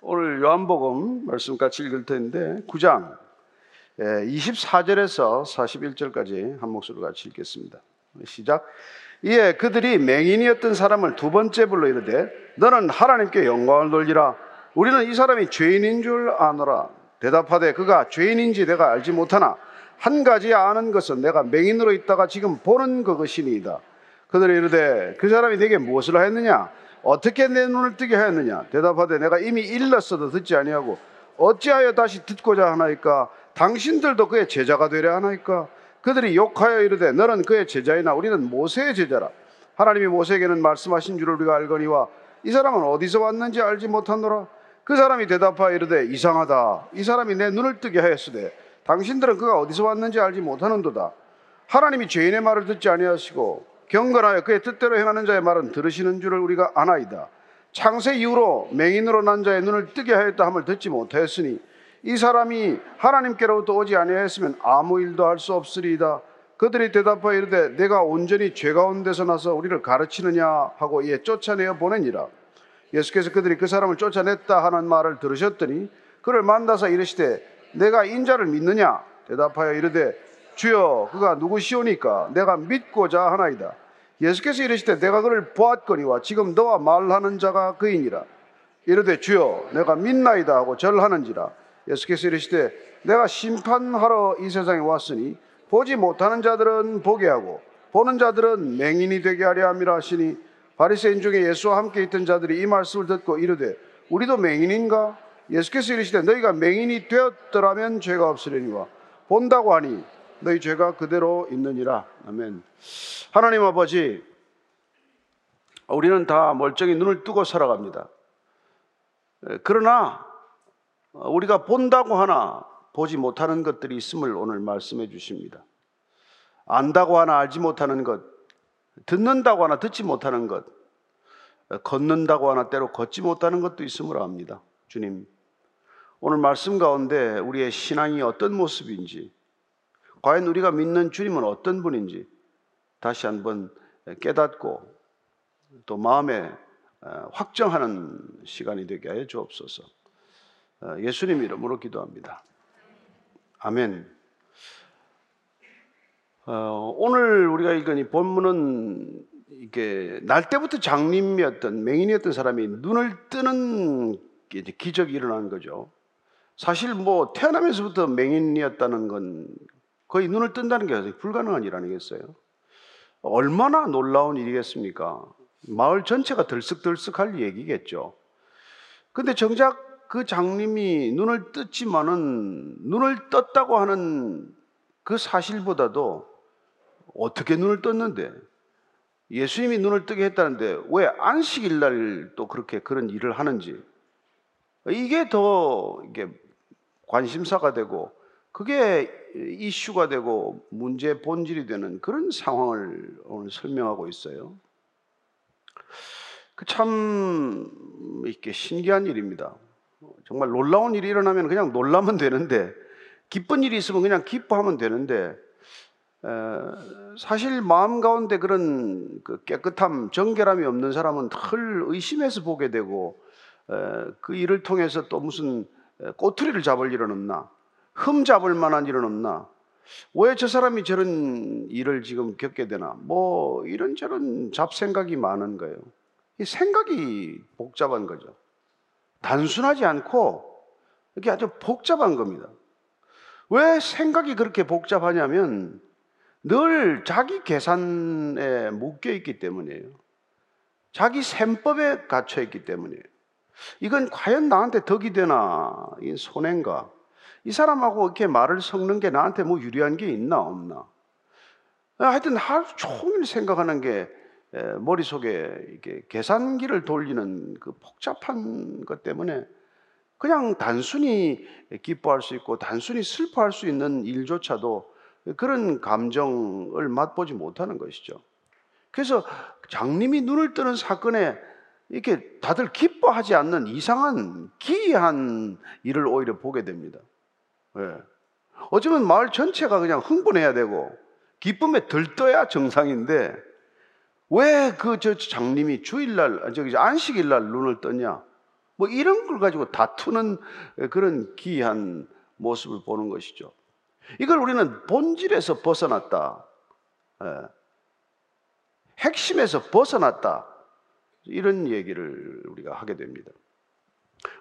오늘 요한복음 말씀 같이 읽을 텐데 9장 24절에서 41절까지 한 목소리로 같이 읽겠습니다. 시작. 이에 그들이 맹인이었던 사람을 두 번째 불러 이르되 너는 하나님께 영광을 돌리라 우리는 이 사람이 죄인인 줄 아노라 대답하되 그가 죄인인지 내가 알지 못하나 한 가지 아는 것은 내가 맹인으로 있다가 지금 보는 그것이니이다 그들이 이르되 그 사람이 내게 무엇을 하였느냐 어떻게 내 눈을 뜨게 하였느냐? 대답하되 내가 이미 일렀어도 듣지 아니하고 어찌하여 다시 듣고자 하나이까? 당신들도 그의 제자가 되려 하나이까? 그들이 욕하여 이르되 너는 그의 제자이나 우리는 모세의 제자라. 하나님이 모세에게는 말씀하신 줄을 우리가 알거니와 이 사람은 어디서 왔는지 알지 못하노라. 그 사람이 대답하여 이르되 이상하다. 이 사람이 내 눈을 뜨게 하였으되 당신들은 그가 어디서 왔는지 알지 못하는도다. 하나님이 죄인의 말을 듣지 아니하시고 경건하여 그의 뜻대로 행하는 자의 말은 들으시는 줄을 우리가 아나이다 창세 이후로 맹인으로 난 자의 눈을 뜨게 하였다 함을 듣지 못하였으니 이 사람이 하나님께로부터 오지 아니하였으면 아무 일도 할 수 없으리이다. 그들이 대답하여 이르되 내가 온전히 죄 가운데서 나서 우리를 가르치느냐 하고 이에 쫓아내어 보내니라. 예수께서 그들이 그 사람을 쫓아냈다 하는 말을 들으셨더니 그를 만나서 이르시되 내가 인자를 믿느냐 대답하여 이르되 주여 그가 누구시오니까 내가 믿고자 하나이다. 예수께서 이르시되 내가 그를 보았거니와 지금 너와 말하는 자가 그이니라. 이르되 주여 내가 믿나이다 하고 절하는지라. 예수께서 이르시되 내가 심판하러 이 세상에 왔으니 보지 못하는 자들은 보게 하고 보는 자들은 맹인이 되게 하려 함이라 하시니 바리새인 중에 예수와 함께 있던 자들이 이 말씀을 듣고 이르되 우리도 맹인인가? 예수께서 이르시되 너희가 맹인이 되었더라면 죄가 없으려니와 본다고 하니 너희 죄가 그대로 있느니라. 아멘. 하나님 아버지, 우리는 다 멀쩡히 눈을 뜨고 살아갑니다. 그러나 우리가 본다고 하나 보지 못하는 것들이 있음을 오늘 말씀해 주십니다. 안다고 하나 알지 못하는 것, 듣는다고 하나 듣지 못하는 것, 걷는다고 하나 때로 걷지 못하는 것도 있음을 압니다. 주님, 오늘 말씀 가운데 우리의 신앙이 어떤 모습인지, 과연 우리가 믿는 주님은 어떤 분인지 다시 한번 깨닫고 또 마음에 확정하는 시간이 되게 하여 주옵소서. 예수님 이름으로 기도합니다. 아멘. 어, 오늘 우리가 읽은 이 본문은 이게 날 때부터 장님이었던 맹인이었던 사람이 눈을 뜨는 기적이 일어난 거죠. 사실 뭐 태어나면서부터 맹인이었다는 건 거의 눈을 뜬다는 게 불가능한 일 아니겠어요? 얼마나 놀라운 일이겠습니까? 마을 전체가 들썩들썩할 얘기겠죠. 근데 정작 그 장님이 눈을 떴지만은 눈을 떴다고 하는 그 사실보다도 어떻게 눈을 떴는데 예수님이 눈을 뜨게 했다는데 왜 안식일 날 또 그렇게 그런 일을 하는지 이게 더 이게 관심사가 되고 그게 이슈가 되고 문제 본질이 되는 그런 상황을 오늘 설명하고 있어요. 그참 이렇게 신기한 일입니다. 정말 놀라운 일이 일어나면 그냥 놀라면 되는데 기쁜 일이 있으면 그냥 기뻐하면 되는데 사실 마음 가운데 그런 그 깨끗함, 정결함이 없는 사람은 늘 의심해서 보게 되고 그 일을 통해서 또 무슨 꼬투리를 잡을 일은 없나 흠 잡을 만한 일은 없나? 왜 저 사람이 저런 일을 지금 겪게 되나? 뭐 이런저런 잡생각이 많은 거예요. 이 생각이 복잡한 거죠. 단순하지 않고 이게 아주 복잡한 겁니다. 왜 생각이 그렇게 복잡하냐면 늘 자기 계산에 묶여 있기 때문이에요. 자기 셈법에 갇혀 있기 때문이에요. 이건 과연 나한테 덕이 되나? 이 손해인가? 이 사람하고 이렇게 말을 섞는 게 나한테 뭐 유리한 게 있나 없나. 하여튼 하루 종일 생각하는 게 머릿속에 이렇게 계산기를 돌리는 그 복잡한 것 때문에 그냥 단순히 기뻐할 수 있고 단순히 슬퍼할 수 있는 일조차도 그런 감정을 맛보지 못하는 것이죠. 그래서 장님이 눈을 뜨는 사건에 이렇게 다들 기뻐하지 않는 이상한 기이한 일을 오히려 보게 됩니다. 예. 어쩌면 마을 전체가 그냥 흥분해야 되고 기쁨에 들떠야 정상인데 왜 그 저 장님이 주일날 저기 안식일날 눈을 떴냐? 뭐 이런 걸 가지고 다투는 그런 기이한 모습을 보는 것이죠. 이걸 우리는 본질에서 벗어났다. 예. 핵심에서 벗어났다. 이런 얘기를 우리가 하게 됩니다.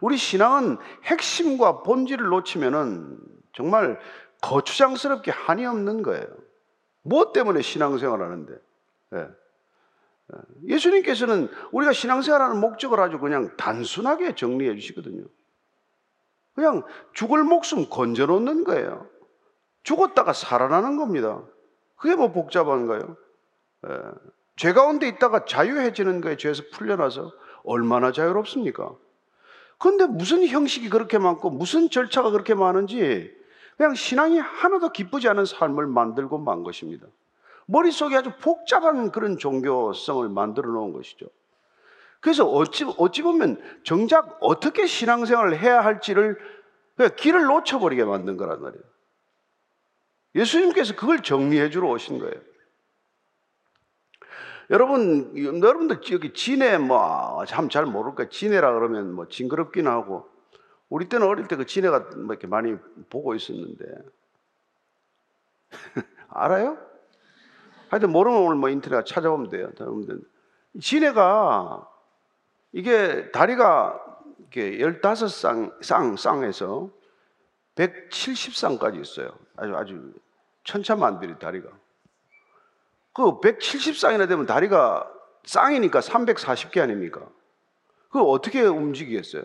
우리 신앙은 핵심과 본질을 놓치면은 정말 거추장스럽게 한이 없는 거예요. 무엇 때문에 신앙생활 하는데? 예. 예수님께서는 우리가 신앙생활하는 목적을 아주 그냥 단순하게 정리해 주시거든요. 그냥 죽을 목숨 건져 놓는 거예요. 죽었다가 살아나는 겁니다. 그게 뭐 복잡한가요? 예. 죄 가운데 있다가 자유해지는 거예요. 죄에서 풀려나서 얼마나 자유롭습니까? 그런데 무슨 형식이 그렇게 많고 무슨 절차가 그렇게 많은지 그냥 신앙이 하나도 기쁘지 않은 삶을 만들고 만 것입니다. 머릿속에 아주 복잡한 그런 종교성을 만들어 놓은 것이죠. 그래서 어찌, 어찌 보면 정작 어떻게 신앙생활을 해야 할지를 길을 놓쳐버리게 만든 거란 말이에요. 예수님께서 그걸 정리해 주러 오신 거예요. 여러분, 여러분들 여기 진해 뭐, 참 잘 모를까. 진해라 그러면 뭐 징그럽긴 하고. 우리 때는 어릴 때 그 진해가 뭐 이렇게 많이 보고 있었는데. 알아요? 하여튼 모르면 오늘 뭐 인터넷 찾아보면 돼요. 진해가 이게 다리가 이렇게 15쌍, 쌍, 쌍에서 170쌍까지 있어요. 아주, 아주 천차만별이 다리가. 그 170쌍이나 되면 다리가 쌍이니까 340개 아닙니까? 그걸 어떻게 움직이겠어요?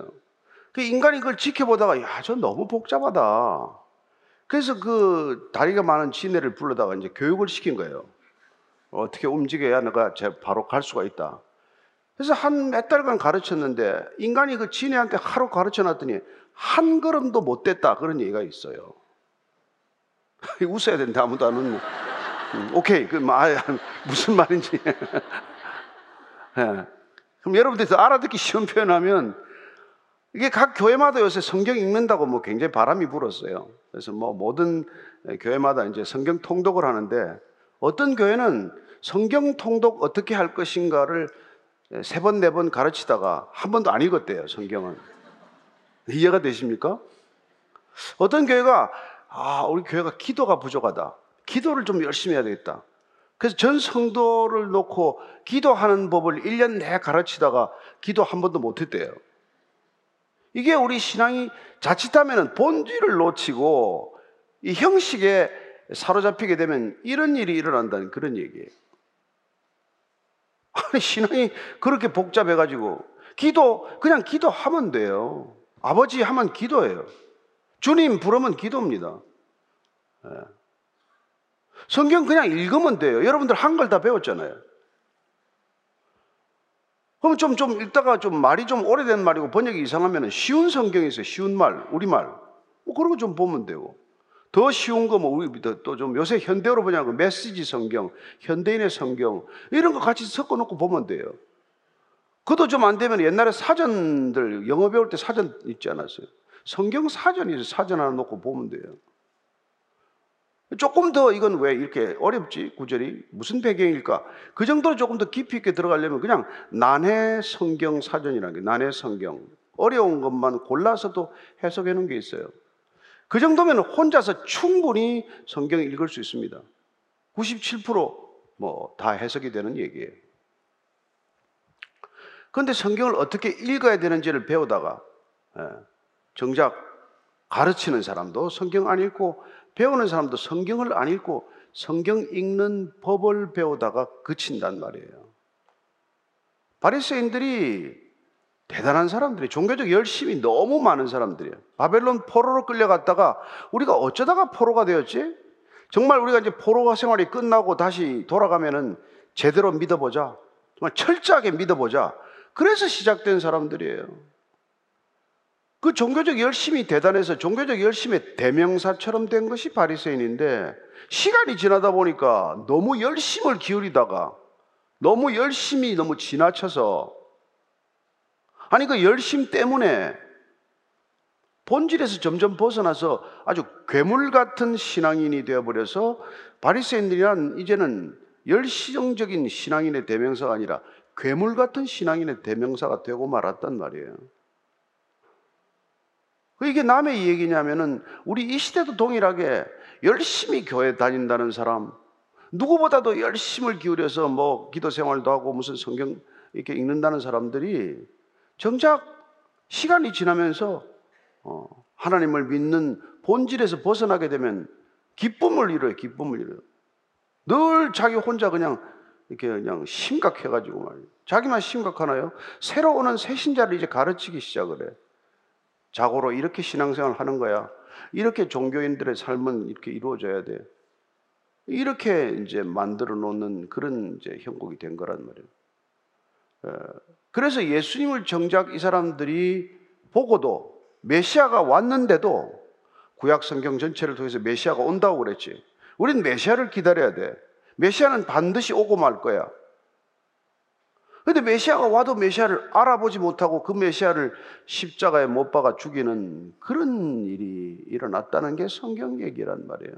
그 인간이 그걸 지켜보다가 야, 저 너무 복잡하다. 그래서 그 다리가 많은 지네를 불러다가 이제 교육을 시킨 거예요. 어떻게 움직여야 내가 바로 갈 수가 있다. 그래서 한 몇 달간 가르쳤는데 인간이 그 지네한테 하루 가르쳐 놨더니 한 걸음도 못 됐다. 그런 얘기가 있어요. 웃어야 되는데 아무도 안 웃는. 음, 오케이. 그, 뭐, 아, 무슨 말인지. 네. 그럼 여러분들이 알아듣기 쉬운 표현하면 이게 각 교회마다 요새 성경 읽는다고 뭐 굉장히 바람이 불었어요. 그래서 뭐 모든 교회마다 이제 성경 통독을 하는데 어떤 교회는 성경 통독 어떻게 할 것인가를 세 번, 네 번 가르치다가 한 번도 안 읽었대요, 성경은. 이해가 되십니까? 어떤 교회가, 아, 우리 교회가 기도가 부족하다. 기도를 좀 열심히 해야 되겠다. 그래서 전 성도를 놓고 기도하는 법을 1년 내에 가르치다가 기도 한 번도 못 했대요. 이게 우리 신앙이 자칫하면 본질을 놓치고 이 형식에 사로잡히게 되면 이런 일이 일어난다는 그런 얘기예요. 아니, 신앙이 그렇게 복잡해가지고 기도, 그냥 기도하면 돼요. 아버지 하면 기도해요. 주님 부르면 기도입니다. 네. 성경 그냥 읽으면 돼요. 여러분들 한글 다 배웠잖아요. 그럼 좀, 좀 읽다가 좀 말이 좀 오래된 말이고 번역이 이상하면 쉬운 성경이 있어요. 쉬운 말, 우리말. 뭐 그런 거 좀 보면 되고. 더 쉬운 거 뭐 우리 또 좀 요새 현대어로 보냐고 메시지 성경, 현대인의 성경 이런 거 같이 섞어 놓고 보면 돼요. 그것도 좀 안 되면 옛날에 사전들 영어 배울 때 사전 있지 않았어요? 성경 사전이 사전 하나 놓고 보면 돼요. 조금 더 이건 왜 이렇게 어렵지? 구절이 무슨 배경일까? 그 정도로 조금 더 깊이 있게 들어가려면 그냥 난해 성경 사전이라는 게 난해 성경 어려운 것만 골라서도 해석해 놓은 게 있어요. 그 정도면 혼자서 충분히 성경 읽을 수 있습니다. 97%뭐 다 해석이 되는 얘기예요. 그런데 성경을 어떻게 읽어야 되는지를 배우다가 예, 정작 가르치는 사람도 성경 안 읽고 배우는 사람도 성경을 안 읽고 성경 읽는 법을 배우다가 그친단 말이에요. 바리새인들이 대단한 사람들이 종교적 열심이 너무 많은 사람들이에요. 바벨론 포로로 끌려갔다가 우리가 어쩌다가 포로가 되었지? 정말 우리가 이제 포로 생활이 끝나고 다시 돌아가면은 제대로 믿어보자. 정말 철저하게 믿어보자. 그래서 시작된 사람들이에요. 그 종교적 열심이 대단해서 종교적 열심의 대명사처럼 된 것이 바리새인인데 시간이 지나다 보니까 너무 열심을 기울이다가 너무 열심히 너무 지나쳐서 아니 그 열심 때문에 본질에서 점점 벗어나서 아주 괴물 같은 신앙인이 되어버려서 바리새인들이란 이제는 열시정적인 신앙인의 대명사가 아니라 괴물 같은 신앙인의 대명사가 되고 말았단 말이에요. 그 이게 남의 얘기냐면은 우리 이 시대도 동일하게 열심히 교회 다닌다는 사람, 누구보다도 열심을 기울여서 뭐 기도 생활도 하고 무슨 성경 이렇게 읽는다는 사람들이 정작 시간이 지나면서 어, 하나님을 믿는 본질에서 벗어나게 되면 기쁨을 잃어요. 기쁨을 잃어요. 늘 자기 혼자 그냥 이렇게 그냥 심각해가지고 말이에요. 자기만 심각하나요? 새로 오는 새신자를 이제 가르치기 시작을 해. 자고로 이렇게 신앙생활 하는 거야. 이렇게 종교인들의 삶은 이렇게 이루어져야 돼. 이렇게 이제 만들어 놓는 그런 이제 형국이 된 거란 말이에요. 어, 그래서 예수님을 정작 이 사람들이 보고도 메시아가 왔는데도 구약 성경 전체를 통해서 메시아가 온다고 그랬지. 우린 메시아를 기다려야 돼. 메시아는 반드시 오고 말 거야. 근데 메시아가 와도 메시아를 알아보지 못하고 그 메시아를 십자가에 못 박아 죽이는 그런 일이 일어났다는 게 성경 얘기란 말이에요.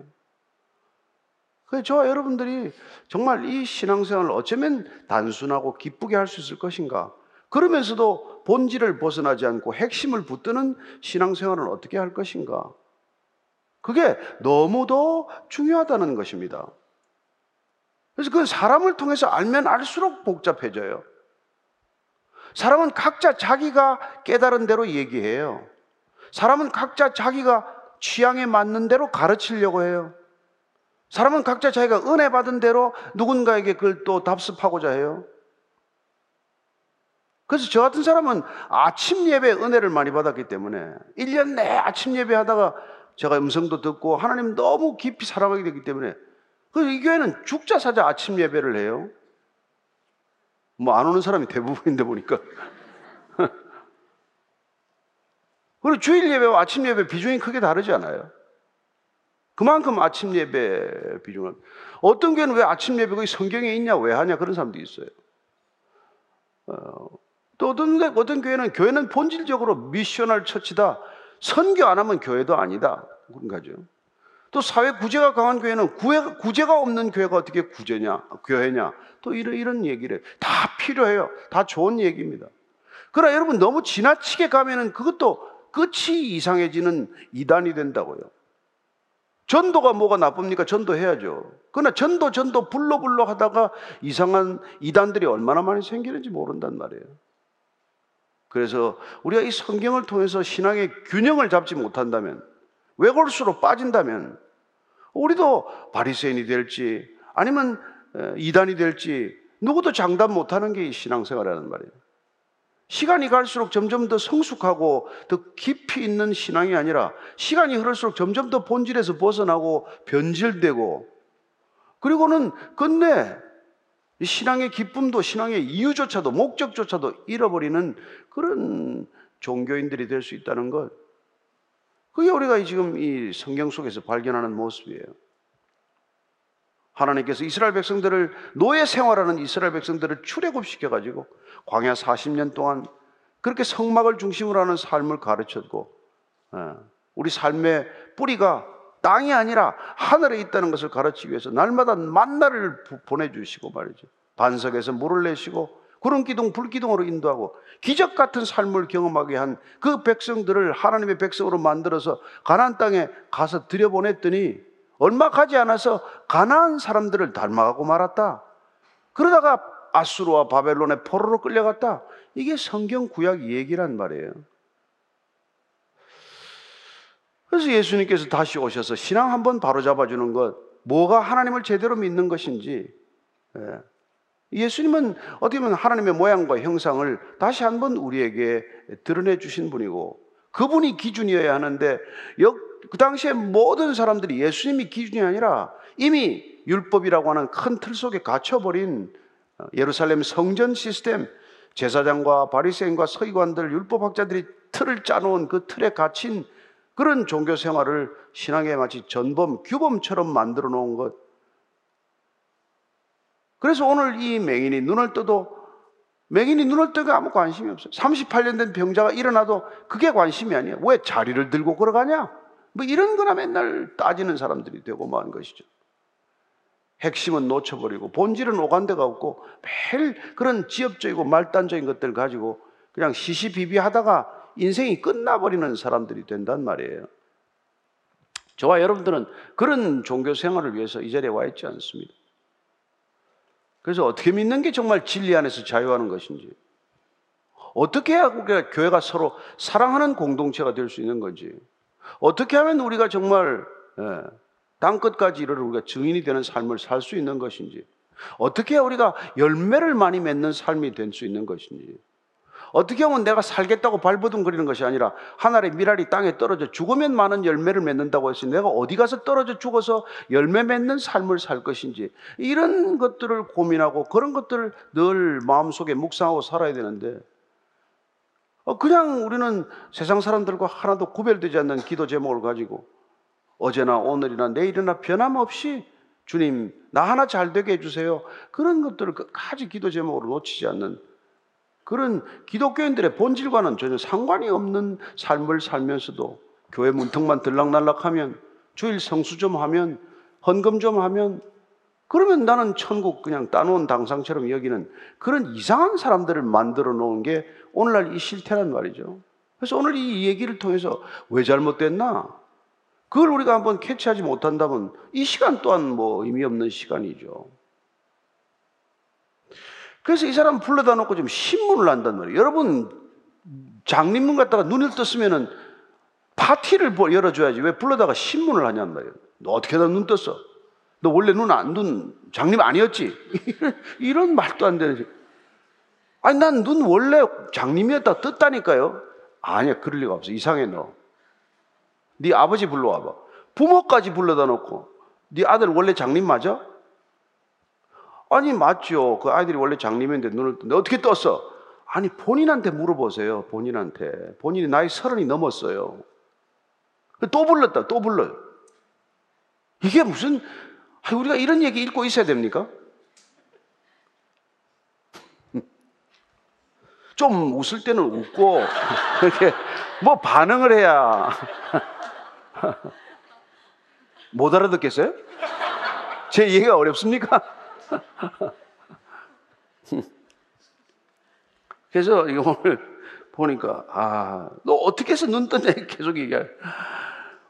그래서 저와 여러분들이 정말 이 신앙생활을 어쩌면 단순하고 기쁘게 할 수 있을 것인가? 그러면서도 본질을 벗어나지 않고 핵심을 붙드는 신앙생활을 어떻게 할 것인가? 그게 너무도 중요하다는 것입니다. 그래서 그 사람을 통해서 알면 알수록 복잡해져요. 사람은 각자 자기가 깨달은 대로 얘기해요. 사람은 각자 자기가 취향에 맞는 대로 가르치려고 해요. 사람은 각자 자기가 은혜 받은 대로 누군가에게 그걸 또 답습하고자 해요. 그래서 저 같은 사람은 아침 예배 은혜를 많이 받았기 때문에 1년 내 아침 예배 하다가 제가 음성도 듣고 하나님 너무 깊이 사랑하게 되기 때문에 그래서 이 교회는 죽자 사자 아침 예배를 해요. 뭐 안 오는 사람이 대부분인데 보니까. 그리고 주일 예배와 아침 예배 비중이 크게 다르지 않아요. 그만큼 아침 예배 비중을. 어떤 교회는 왜 아침 예배 거기 성경에 있냐, 왜 하냐 그런 사람도 있어요. 어, 또 어떤, 어떤 교회는 교회는 본질적으로 미셔널 처치다. 선교 안 하면 교회도 아니다. 그런 거죠. 또 사회 구제가 강한 교회는 구애, 구제가 없는 교회가 어떻게 구제냐, 교회냐. 또 이런, 이런 얘기를 다 필요해요. 다 좋은 얘기입니다. 그러나 여러분 너무 지나치게 가면은 그것도 끝이 이상해지는 이단이 된다고요. 전도가 뭐가 나쁩니까? 전도해야죠. 그러나 전도, 전도, 불러, 불러 하다가 이상한 이단들이 얼마나 많이 생기는지 모른단 말이에요. 그래서 우리가 이 성경을 통해서 신앙의 균형을 잡지 못한다면, 외골수로 빠진다면, 우리도 바리새인이 될지, 아니면 이단이 될지, 누구도 장담 못하는 게이 신앙생활이라는 말이에요. 시간이 갈수록 점점 더 성숙하고 더 깊이 있는 신앙이 아니라 시간이 흐를수록 점점 더 본질에서 벗어나고 변질되고 그리고는 끝내 신앙의 기쁨도 신앙의 이유조차도 목적조차도 잃어버리는 그런 종교인들이 될 수 있다는 것. 그게 우리가 지금 이 성경 속에서 발견하는 모습이에요. 하나님께서 이스라엘 백성들을 노예 생활하는 이스라엘 백성들을 출애굽시켜 가지고 광야 40년 동안 그렇게 성막을 중심으로 하는 삶을 가르쳤고 예, 우리 삶의 뿌리가 땅이 아니라 하늘에 있다는 것을 가르치기 위해서 날마다 만나를 보내주시고 말이죠. 반석에서 물을 내시고 구름 기둥, 불 기둥으로 인도하고 기적 같은 삶을 경험하게 한 그 백성들을 하나님의 백성으로 만들어서 가나안 땅에 가서 들여보냈더니 얼마 가지 않아서 가나안 사람들을 닮아가고 말았다. 그러다가 아수르와 바벨론의 포로로 끌려갔다. 이게 성경 구약 얘기란 말이에요. 그래서 예수님께서 다시 오셔서 신앙 한번 바로 잡아주는 것, 뭐가 하나님을 제대로 믿는 것인지, 예. 예수님은 어떻게 보면 하나님의 모양과 형상을 다시 한번 우리에게 드러내 주신 분이고, 그분이 기준이어야 하는데, 그 당시에 모든 사람들이 예수님이 기준이 아니라 이미 율법이라고 하는 큰 틀 속에 갇혀버린 어, 예루살렘 성전 시스템, 제사장과 바리새인과 서기관들, 율법학자들이 틀을 짜놓은 그 틀에 갇힌 그런 종교 생활을 신앙에 마치 전범, 규범처럼 만들어 놓은 것. 그래서 오늘 이 맹인이 눈을 떠도 맹인이 눈을 뜨고 아무 관심이 없어요. 38년 된 병자가 일어나도 그게 관심이 아니에요. 왜 자리를 들고 걸어가냐? 뭐 이런 거나 맨날 따지는 사람들이 되고 뭐 하는 것이죠. 핵심은 놓쳐버리고 본질은 오간데가 없고 매일 그런 지엽적이고 말단적인 것들 가지고 그냥 시시비비 하다가 인생이 끝나버리는 사람들이 된단 말이에요. 저와 여러분들은 그런 종교 생활을 위해서 이 자리에 와 있지 않습니다. 그래서 어떻게 믿는 게 정말 진리 안에서 자유하는 것인지, 어떻게 해야 우리가 교회가 서로 사랑하는 공동체가 될 수 있는 건지, 어떻게 하면 우리가 정말 예, 땅 끝까지 이르러 우리가 증인이 되는 삶을 살 수 있는 것인지, 어떻게 해야 우리가 열매를 많이 맺는 삶이 될 수 있는 것인지, 어떻게 하면 내가 살겠다고 발버둥거리는 것이 아니라 하늘의 미랄이 땅에 떨어져 죽으면 많은 열매를 맺는다고 했으니 내가 어디 가서 떨어져 죽어서 열매 맺는 삶을 살 것인지 이런 것들을 고민하고 그런 것들을 늘 마음속에 묵상하고 살아야 되는데 어, 그냥 우리는 세상 사람들과 하나도 구별되지 않는 기도 제목을 가지고 어제나 오늘이나 내일이나 변함없이 주님 나 하나 잘 되게 해주세요. 그런 것들을 끝까지 기도 제목으로 놓치지 않는 그런 기독교인들의 본질과는 전혀 상관이 없는 삶을 살면서도 교회 문턱만 들락날락하면 주일 성수 좀 하면 헌금 좀 하면 그러면 나는 천국 그냥 따놓은 당상처럼 여기는 그런 이상한 사람들을 만들어 놓은 게 오늘날 이 실태란 말이죠. 그래서 오늘 이 얘기를 통해서 왜 잘못됐나? 그걸 우리가 한번 캐치하지 못한다면 이 시간 또한 뭐 의미 없는 시간이죠. 그래서 이 사람 불러다 놓고 좀 신문을 한단 말이에요. 여러분, 장님문 갔다가 눈을 떴으면은 파티를 열어줘야지. 왜 불러다가 신문을 하냔 말이에요. 너 어떻게 다 눈 떴어? 너 원래 눈 안, 눈, 장님 아니었지? 이런 말도 안 되는. 아니, 난 눈 원래 장님이었다 떴다니까요. 아니야, 그럴 리가 없어. 이상해, 너. 네 아버지 불러와봐. 부모까지 불러다 놓고. 네 아들 원래 장님 맞아? 아니 맞죠. 그 아이들이 원래 장님인데 눈을 떴는데 어떻게 떴어? 아니 본인한테 물어보세요. 본인한테. 본인이 나이 서른이 넘었어요. 또 불렀다. 또 불러요. 이게 무슨 우리가 이런 얘기 읽고 있어야 됩니까? 좀 웃을 때는 웃고 이렇게 뭐 반응을 해야 못 알아듣겠어요? 제 얘기가 어렵습니까? 그래서 이거 오늘 보니까 아, 너 어떻게 해서 눈 떴냐 계속 얘기해.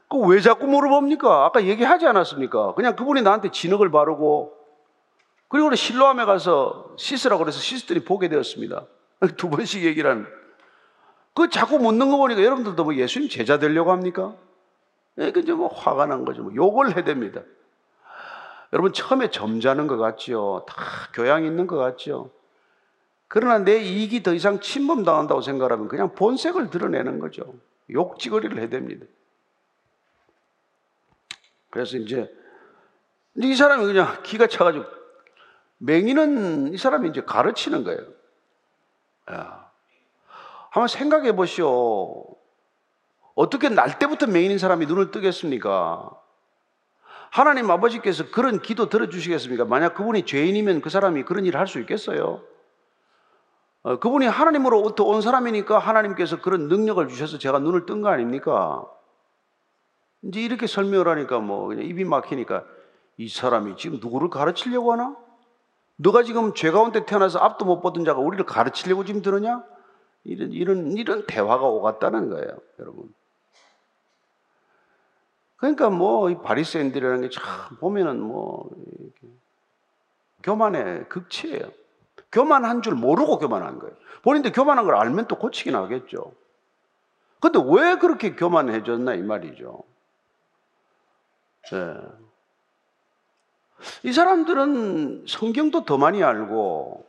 그왜 자꾸 물어봅니까? 아까 얘기하지 않았습니까? 그냥 그분이 나한테 진흙을 바르고 그리고 실로암에 가서 씻으라고 그래서 씻었더니 보게 되었습니다. 두 번씩 하는. 그 자꾸 묻는 거 보니까 여러분들도 뭐 예수님 제자 되려고 합니까? 예, 그 이제 뭐 화가 난 거죠. 뭐 욕을 해댑니다. 여러분 처음에 점잖은 것 같지요. 다 교양 있는 것 같지요. 그러나 내 이익이 더 이상 침범당한다고 생각하면 그냥 본색을 드러내는 거죠. 욕지거리를 해야 됩니다. 그래서 이제 이 사람이 그냥 기가 차가지고 맹인은 이 사람이 이제 가르치는 거예요. 야, 한번 생각해 보시오. 어떻게 날 때부터 맹인인 사람이 눈을 뜨겠습니까? 하나님 아버지께서 그런 기도 들어주시겠습니까? 만약 그분이 죄인이면 그 사람이 그런 일을 할 수 있겠어요? 어, 그분이 하나님으로부터 온 사람이니까 하나님께서 그런 능력을 주셔서 제가 눈을 뜬 거 아닙니까? 이제 이렇게 설명을 하니까 뭐 입이 막히니까 이 사람이 지금 누구를 가르치려고 하나? 너가 지금 죄 가운데 태어나서 앞도 못 보던 자가 우리를 가르치려고 지금 들으냐? 이런, 이런, 이런 대화가 오갔다는 거예요, 여러분. 그러니까 뭐이 바리새인들이라는 게 참 보면은 뭐 교만의 극치예요. 교만한 줄 모르고 교만한 거예요. 본인도 교만한 걸 알면 또 고치긴 하겠죠. 근데 왜 그렇게 교만해졌나 이 말이죠. 네. 이 사람들은 성경도 더 많이 알고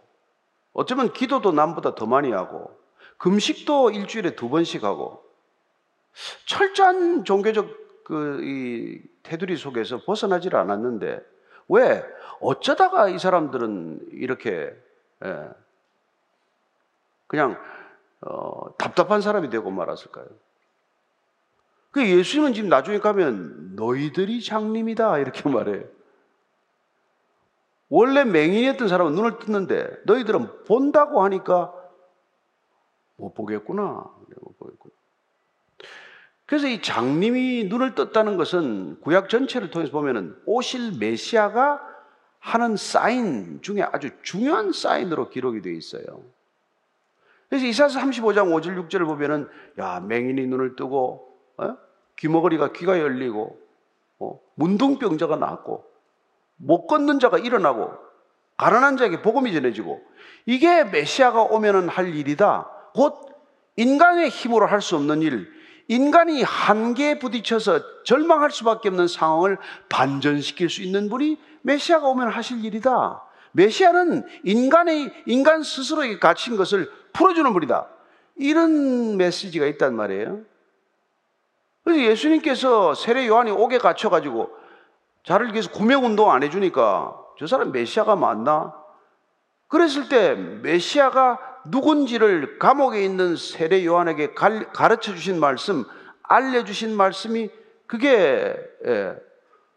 어쩌면 기도도 남보다 더 많이 하고 금식도 일주일에 두 번씩 하고 철저한 종교적 그 이 테두리 속에서 벗어나질 않았는데 왜 어쩌다가 이 사람들은 이렇게 예, 그냥 어, 답답한 사람이 되고 말았을까요? 그 예수님은 지금 나중에 가면 너희들이 장님이다 이렇게 말해요. 원래 맹인이었던 사람은 눈을 떴는데 너희들은 본다고 하니까 못 보겠구나. 못 보겠구나. 그래서 이 장님이 눈을 떴다는 것은 구약 전체를 통해서 보면은 오실 메시아가 하는 사인 중에 아주 중요한 사인으로 기록이 되어 있어요. 그래서 이사서 35장 5절 6절을 보면은 야 맹인이 눈을 뜨고 어? 귀머거리가 귀가 열리고 어? 문둥병자가 낫고 못 걷는 자가 일어나고 가난한 자에게 복음이 전해지고 이게 메시아가 오면은 할 일이다. 곧 인간의 힘으로 할 수 없는 일, 인간이 한계에 부딪혀서 절망할 수밖에 없는 상황을 반전시킬 수 있는 분이 메시아가 오면 하실 일이다. 메시아는 인간의 인간 스스로에게 갇힌 것을 풀어주는 분이다. 이런 메시지가 있단 말이에요. 그래서 예수님께서 세례 요한이 옥에 갇혀가지고 자를 위해서 구명 운동 안 해주니까 저 사람 메시아가 맞나? 그랬을 때 메시아가 누군지를 감옥에 있는 세례 요한에게 가르쳐 주신 말씀, 알려주신 말씀이 그게 예,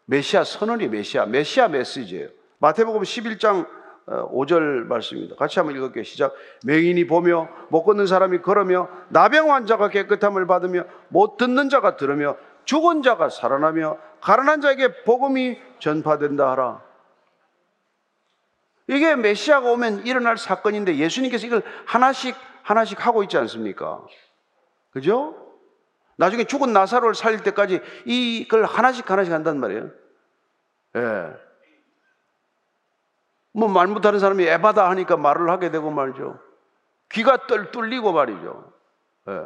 메시아 선언이 메시아, 메시아 메시지예요. 마태복음 11장 5절 어, 말씀입니다. 같이 한번 읽을게요. 시작. 맹인이 보며 못 걷는 사람이 걸으며 나병 환자가 깨끗함을 받으며 못 듣는 자가 들으며 죽은 자가 살아나며 가난한 자에게 복음이 전파된다 하라. 이게 메시아가 오면 일어날 사건인데 예수님께서 이걸 하나씩 하나씩 하고 있지 않습니까? 그죠? 나중에 죽은 나사로를 살릴 때까지 이걸 하나씩 하나씩 한단 말이에요. 예. 뭐 말 못하는 사람이 에바다 하니까 말을 하게 되고 말이죠. 귀가 떨 뚫리고 말이죠. 예.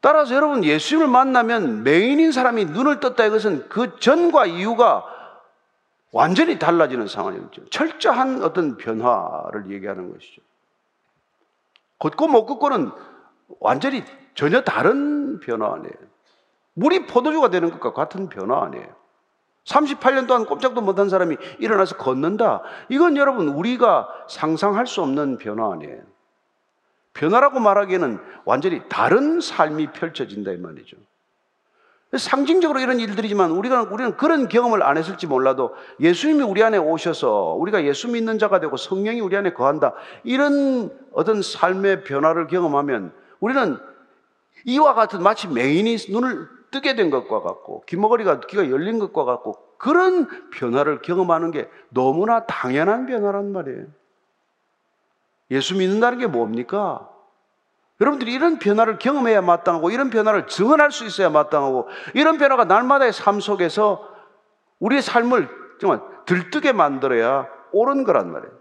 따라서 여러분 예수님을 만나면 맹인인 사람이 눈을 떴다 이것은 그 전과 이유가 완전히 달라지는 상황이죠. 철저한 어떤 변화를 얘기하는 것이죠. 걷고 못 걷고는 완전히 전혀 다른 변화 아니에요. 물이 포도주가 되는 것과 같은 변화 아니에요. 38년 동안 꼼짝도 못한 사람이 일어나서 걷는다. 이건 여러분 우리가 상상할 수 없는 변화 아니에요. 변화라고 말하기에는 완전히 다른 삶이 펼쳐진다 이 말이죠. 상징적으로 이런 일들이지만 우리가 우리는 그런 경험을 안 했을지 몰라도 예수님이 우리 안에 오셔서 우리가 예수 믿는 자가 되고 성령이 우리 안에 거한다 이런 어떤 삶의 변화를 경험하면 우리는 이와 같은 마치 맹인이 눈을 뜨게 된 것과 같고 귀머거리가 귀가 열린 것과 같고 그런 변화를 경험하는 게 너무나 당연한 변화란 말이에요. 예수 믿는다는 게 뭡니까? 여러분들이 이런 변화를 경험해야 마땅하고 이런 변화를 증언할 수 있어야 마땅하고 이런 변화가 날마다의 삶 속에서 우리의 삶을 정말 들뜨게 만들어야 옳은 거란 말이에요.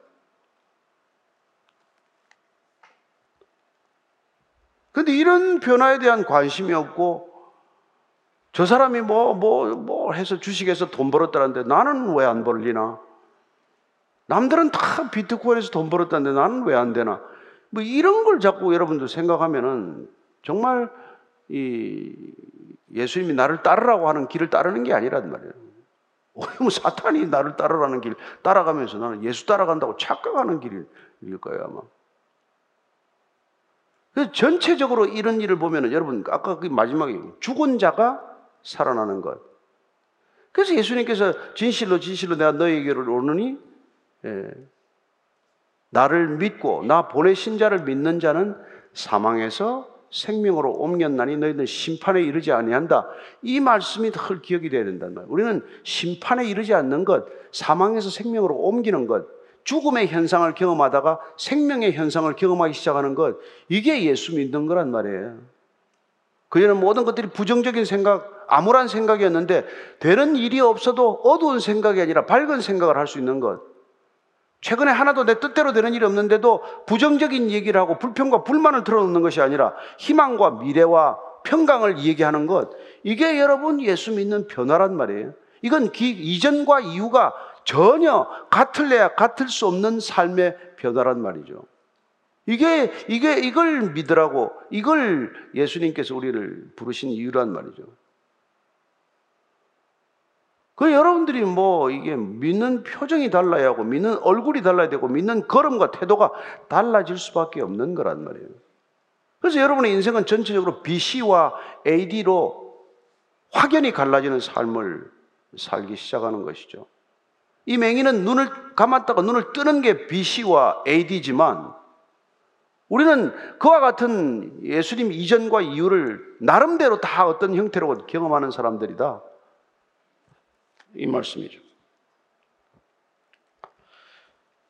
근데 이런 변화에 대한 관심이 없고 저 사람이 뭐, 뭐, 뭐 해서 주식에서 돈 벌었다는데 나는 왜 안 벌리나? 남들은 다 비트코인에서 돈 벌었다는데 나는 왜 안 되나? 뭐 이런 걸 자꾸 여러분들 생각하면은 정말 이 예수님이 나를 따르라고 하는 길을 따르는 게 아니란 말이에요. 뭐 사탄이 나를 따르라는 길 따라가면서 나는 예수 따라간다고 착각하는 길일 거예요 아마. 그래서 전체적으로 이런 일을 보면은 여러분 아까 그 마지막에 죽은 자가 살아나는 것. 그래서 예수님께서 진실로 진실로 내가 너에게로 오느니 예. 나를 믿고 나 보내신 자를 믿는 자는 사망에서 생명으로 옮겼나니 너희는 심판에 이르지 아니한다. 이 말씀이 늘 기억이 돼야 된단 말이에요. 우리는 심판에 이르지 않는 것, 사망에서 생명으로 옮기는 것, 죽음의 현상을 경험하다가 생명의 현상을 경험하기 시작하는 것, 이게 예수 믿는 거란 말이에요. 그전는 모든 것들이 부정적인 생각, 암울한 생각이었는데 되는 일이 없어도 어두운 생각이 아니라 밝은 생각을 할 수 있는 것. 최근에 하나도 내 뜻대로 되는 일이 없는데도 부정적인 얘기를 하고 불평과 불만을 틀어놓는 것이 아니라 희망과 미래와 평강을 얘기하는 것. 이게 여러분 예수 믿는 변화란 말이에요. 이건 기, 이전과 이후가 전혀 같을래야 같을 수 없는 삶의 변화란 말이죠. 이게, 이게, 이걸 믿으라고, 이걸 예수님께서 우리를 부르신 이유란 말이죠. 그 여러분들이 뭐 이게 믿는 표정이 달라야 하고 믿는 얼굴이 달라야 되고 믿는 걸음과 태도가 달라질 수밖에 없는 거란 말이에요. 그래서 여러분의 인생은 전체적으로 BC와 AD로 확연히 갈라지는 삶을 살기 시작하는 것이죠. 이 맹인은 눈을 감았다가 눈을 뜨는 게 BC와 AD지만 우리는 그와 같은 예수님 이전과 이후를 나름대로 다 어떤 형태로 경험하는 사람들이다. 이 말씀이죠.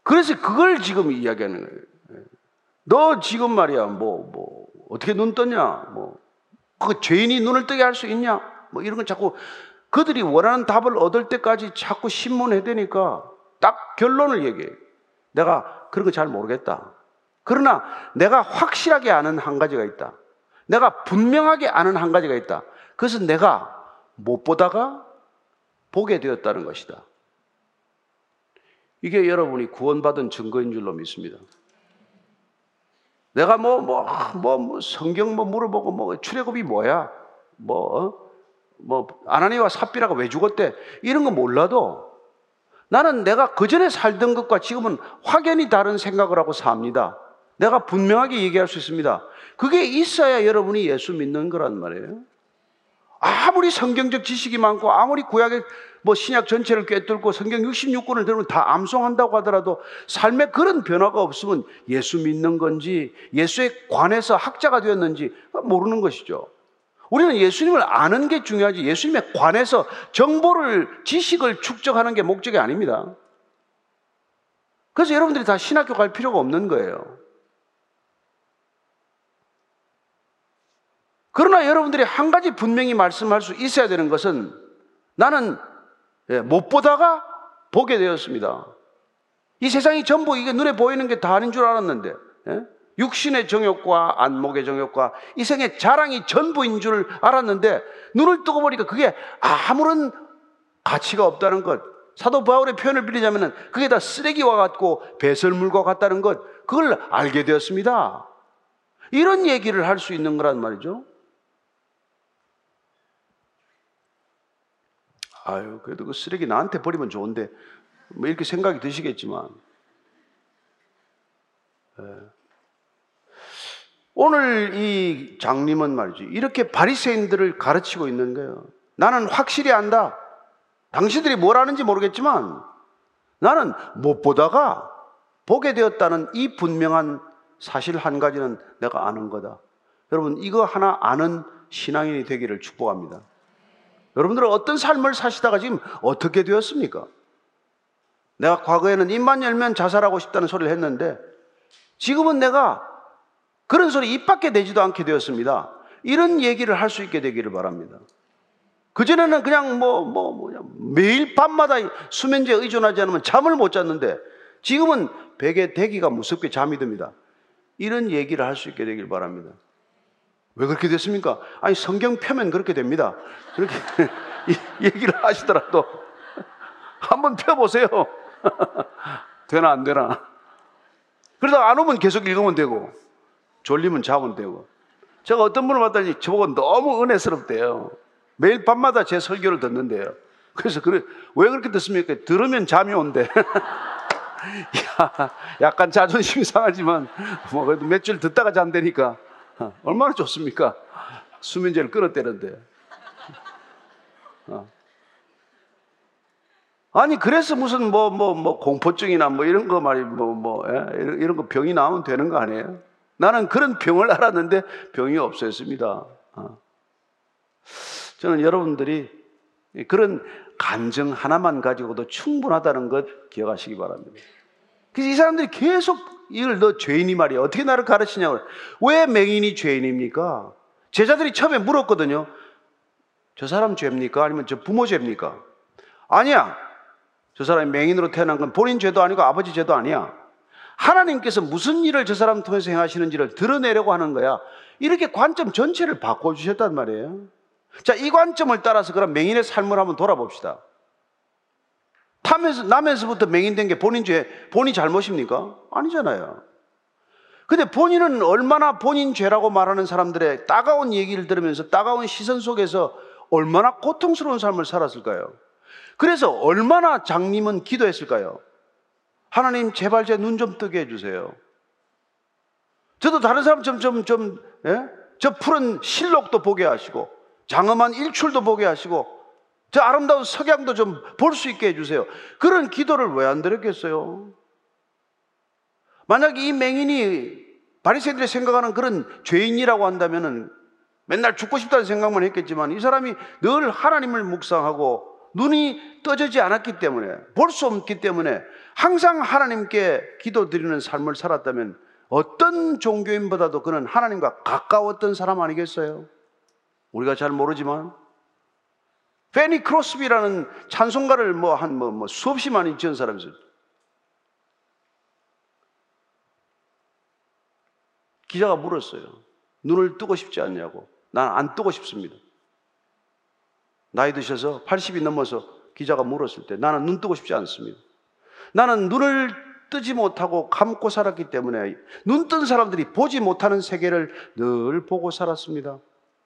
그래서 그걸 지금 이야기하는 거예요. 예. 너 지금 말이야, 뭐, 뭐, 어떻게 눈 떴냐? 뭐, 그 죄인이 눈을 뜨게 할 수 있냐? 뭐 이런 건 자꾸 그들이 원하는 답을 얻을 때까지 자꾸 신문해 대니까 딱 결론을 얘기해. 내가 그런 거 잘 모르겠다. 그러나 내가 확실하게 아는 한 가지가 있다. 내가 분명하게 아는 한 가지가 있다. 그것은 내가 못 보다가 보게 되었다는 것이다. 이게 여러분이 구원받은 증거인 줄로 믿습니다. 내가 뭐, 뭐, 뭐, 뭐 성경 뭐 물어보고, 뭐, 출애굽이 뭐야? 뭐, 어? 뭐, 아나니와 삽비라가 왜 죽었대? 이런 거 몰라도 나는 내가 그전에 살던 것과 지금은 확연히 다른 생각을 하고 삽니다. 내가 분명하게 얘기할 수 있습니다. 그게 있어야 여러분이 예수 믿는 거란 말이에요. 아무리 성경적 지식이 많고 아무리 구약의 뭐 신약 전체를 꿰뚫고 성경 66권을 들으면 다 암송한다고 하더라도 삶에 그런 변화가 없으면 예수 믿는 건지 예수에 관해서 학자가 되었는지 모르는 것이죠. 우리는 예수님을 아는 게 중요하지 예수님에 관해서 정보를 지식을 축적하는 게 목적이 아닙니다. 그래서 여러분들이 다 신학교 갈 필요가 없는 거예요. 그러나 여러분들이 한 가지 분명히 말씀할 수 있어야 되는 것은 나는 예, 못 보다가 보게 되었습니다. 이 세상이 전부 이게 눈에 보이는 게 다 아닌 줄 알았는데, 예? 육신의 정욕과 안목의 정욕과 이 생의 자랑이 전부인 줄 알았는데, 눈을 뜨고 보니까 그게 아무런 가치가 없다는 것. 사도 바울의 표현을 빌리자면 그게 다 쓰레기와 같고 배설물과 같다는 것. 그걸 알게 되었습니다. 이런 얘기를 할 수 있는 거란 말이죠. 아유, 그래도 그 쓰레기 나한테 버리면 좋은데, 뭐 이렇게 생각이 드시겠지만, 예. 오늘 이 장님은 말이죠. 이렇게 바리새인들을 가르치고 있는 거예요. 나는 확실히 안다. 당신들이 뭘 아는지 모르겠지만 나는 못 보다가 보게 되었다는 이 분명한 사실 한 가지는 내가 아는 거다. 여러분, 이거 하나 아는 신앙인이 되기를 축복합니다. 여러분들은 어떤 삶을 사시다가 지금 어떻게 되었습니까? 내가 과거에는 입만 열면 자살하고 싶다는 소리를 했는데 지금은 내가 그런 소리 입 밖에 내지도 않게 되었습니다. 이런 얘기를 할 수 있게 되기를 바랍니다. 그전에는 그냥 뭐, 뭐, 뭐냐, 매일 밤마다 수면제에 의존하지 않으면 잠을 못 잤는데 지금은 베개 대기가 무섭게 잠이 듭니다. 이런 얘기를 할 수 있게 되길 바랍니다. 왜 그렇게 됐습니까? 아니, 성경 펴면 그렇게 됩니다. 그렇게 얘기를 하시더라도 한번 펴보세요. 되나 안 되나. 그러다가 안 오면 계속 읽으면 되고, 졸리면 자면 되고. 제가 어떤 분을 봤더니 저보고 너무 은혜스럽대요. 매일 밤마다 제 설교를 듣는데요. 그래서 그래, 왜 그렇게 듣습니까? 들으면 잠이 온대. 약간 자존심이 상하지만, 뭐, 그래도 며칠 듣다가 잔다니까. 어, 얼마나 좋습니까? 수면제를 끊었대는데. 어. 아니 그래서 무슨 뭐 뭐 뭐 뭐 공포증이나 뭐 이런 거 말이 뭐뭐 뭐, 예? 이런, 거 병이 나오면 되는 거 아니에요? 나는 그런 병을 알았는데 병이 없었습니다. 어. 저는 여러분들이 그런 감정 하나만 가지고도 충분하다는 것 기억하시기 바랍니다. 그래서 이 사람들이 계속 이걸 너 죄인이 말이야. 어떻게 나를 가르치냐고. 왜 맹인이 죄인입니까? 제자들이 처음에 물었거든요. 저 사람 죄입니까? 아니면 저 부모 죄입니까? 아니야. 저 사람이 맹인으로 태어난 건 본인 죄도 아니고 아버지 죄도 아니야. 하나님께서 무슨 일을 저 사람 통해서 행하시는지를 드러내려고 하는 거야. 이렇게 관점 전체를 바꿔주셨단 말이에요. 자, 이 관점을 따라서 그럼 맹인의 삶을 한번 돌아봅시다. 타면서, 나면서부터 맹인된 게 본인 죄, 본인 잘못입니까? 아니잖아요. 근데 본인은 얼마나 본인 죄라고 말하는 사람들의 따가운 얘기를 들으면서 따가운 시선 속에서 얼마나 고통스러운 삶을 살았을까요? 그래서 얼마나 장님은 기도했을까요? 하나님 제발 제 눈 좀 뜨게 해주세요. 저도 다른 사람 좀, 좀, 좀, 예? 저 푸른 실록도 보게 하시고, 장엄한 일출도 보게 하시고, 저 아름다운 석양도 좀 볼 수 있게 해주세요. 그런 기도를 왜 안 드렸겠어요? 만약 이 맹인이 바리새들이 생각하는 그런 죄인이라고 한다면은 맨날 죽고 싶다는 생각만 했겠지만 이 사람이 늘 하나님을 묵상하고 눈이 떠지지 않았기 때문에 볼 수 없기 때문에 항상 하나님께 기도드리는 삶을 살았다면 어떤 종교인보다도 그는 하나님과 가까웠던 사람 아니겠어요? 우리가 잘 모르지만 페니 크로스비라는 찬송가를 뭐 한 뭐 뭐 수없이 많이 지은 사람이 있어요. 기자가 물었어요. 눈을 뜨고 싶지 않냐고. 난 안 뜨고 싶습니다. 나이 드셔서 80이 넘어서 기자가 물었을 때 나는 눈 뜨고 싶지 않습니다. 나는 눈을 뜨지 못하고 감고 살았기 때문에 눈 뜬 사람들이 보지 못하는 세계를 늘 보고 살았습니다.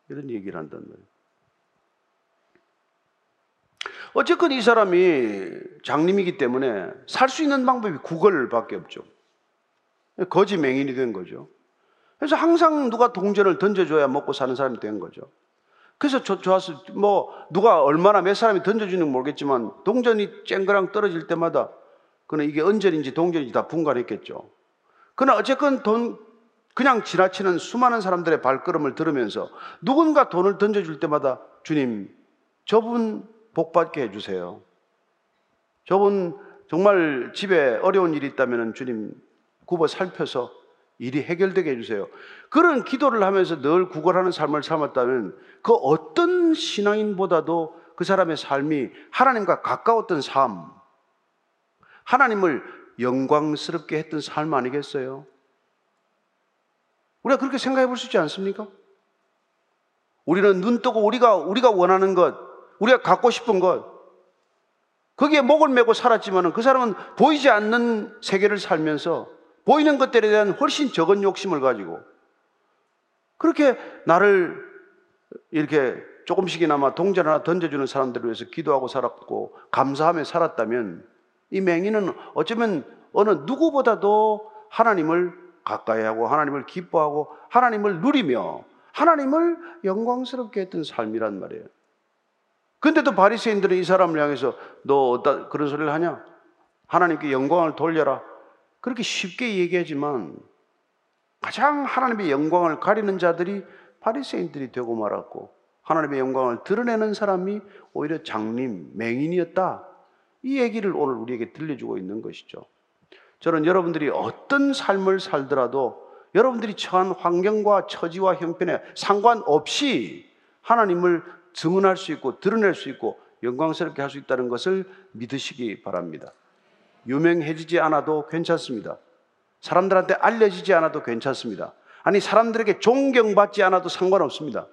이런 얘기를 한단 말이에요. 어쨌건 이 사람이 장님이기 때문에 살 수 있는 방법이 구걸밖에 없죠. 거지 맹인이 된 거죠. 그래서 항상 누가 동전을 던져줘야 먹고 사는 사람이 된 거죠. 그래서 저, 좋았어. 뭐, 누가 얼마나 몇 사람이 던져주는지 모르겠지만, 동전이 쨍그랑 떨어질 때마다, 그는 이게 언전인지 동전인지 다 분간했겠죠. 그러나 어쨌건 돈, 그냥 지나치는 수많은 사람들의 발걸음을 들으면서 누군가 돈을 던져줄 때마다 주님, 저분 복받게 해주세요. 저분 정말 집에 어려운 일이 있다면 주님 굽어 살펴서 일이 해결되게 해주세요. 그런 기도를 하면서 늘 구걸하는 삶을 삼았다면 그 어떤 신앙인보다도 그 사람의 삶이 하나님과 가까웠던 삶, 하나님을 영광스럽게 했던 삶 아니겠어요? 우리가 그렇게 생각해 볼 수 있지 않습니까? 우리는 눈 뜨고 우리가, 우리가 원하는 것, 우리가 갖고 싶은 것, 거기에 목을 메고 살았지만 그 사람은 보이지 않는 세계를 살면서 보이는 것들에 대한 훨씬 적은 욕심을 가지고 그렇게 나를 이렇게 조금씩이나마 동전 하나 던져주는 사람들을 위해서 기도하고 살았고 감사하며 살았다면 이 맹인은 어쩌면 어느 누구보다도 하나님을 가까이 하고 하나님을 기뻐하고 하나님을 누리며 하나님을 영광스럽게 했던 삶이란 말이에요. 근데도 바리새인들은 이 사람을 향해서 너 그런 소리를 하냐? 하나님께 영광을 돌려라. 그렇게 쉽게 얘기하지만 가장 하나님의 영광을 가리는 자들이 바리새인들이 되고 말았고 하나님의 영광을 드러내는 사람이 오히려 장님, 맹인이었다. 이 얘기를 오늘 우리에게 들려주고 있는 것이죠. 저는 여러분들이 어떤 삶을 살더라도 여러분들이 처한 환경과 처지와 형편에 상관없이 하나님을 증언할 수 있고 드러낼 수 있고 영광스럽게 할 수 있다는 것을 믿으시기 바랍니다. 유명해지지 않아도 괜찮습니다. 사람들한테 알려지지 않아도 괜찮습니다. 아니, 사람들에게 존경받지 않아도 상관없습니다.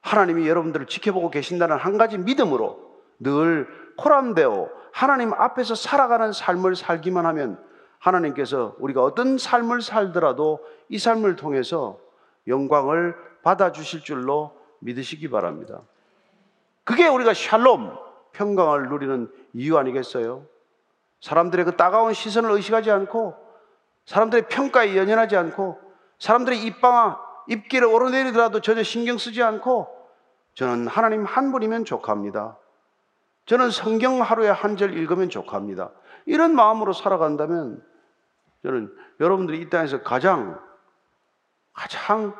하나님이 여러분들을 지켜보고 계신다는 한 가지 믿음으로 늘 코람되어 하나님 앞에서 살아가는 삶을 살기만 하면 하나님께서 우리가 어떤 삶을 살더라도 이 삶을 통해서 영광을 받아주실 줄로 믿으시기 바랍니다. 그게 우리가 샬롬, 평강을 누리는 이유 아니겠어요? 사람들의 그 따가운 시선을 의식하지 않고 사람들의 평가에 연연하지 않고 사람들의 입방아 입길에 오르내리더라도 전혀 신경 쓰지 않고 저는 하나님 한 분이면 족합니다. 저는 성경 하루에 한 절 읽으면 족합니다. 이런 마음으로 살아간다면 저는 여러분들이 이 땅에서 가장 가장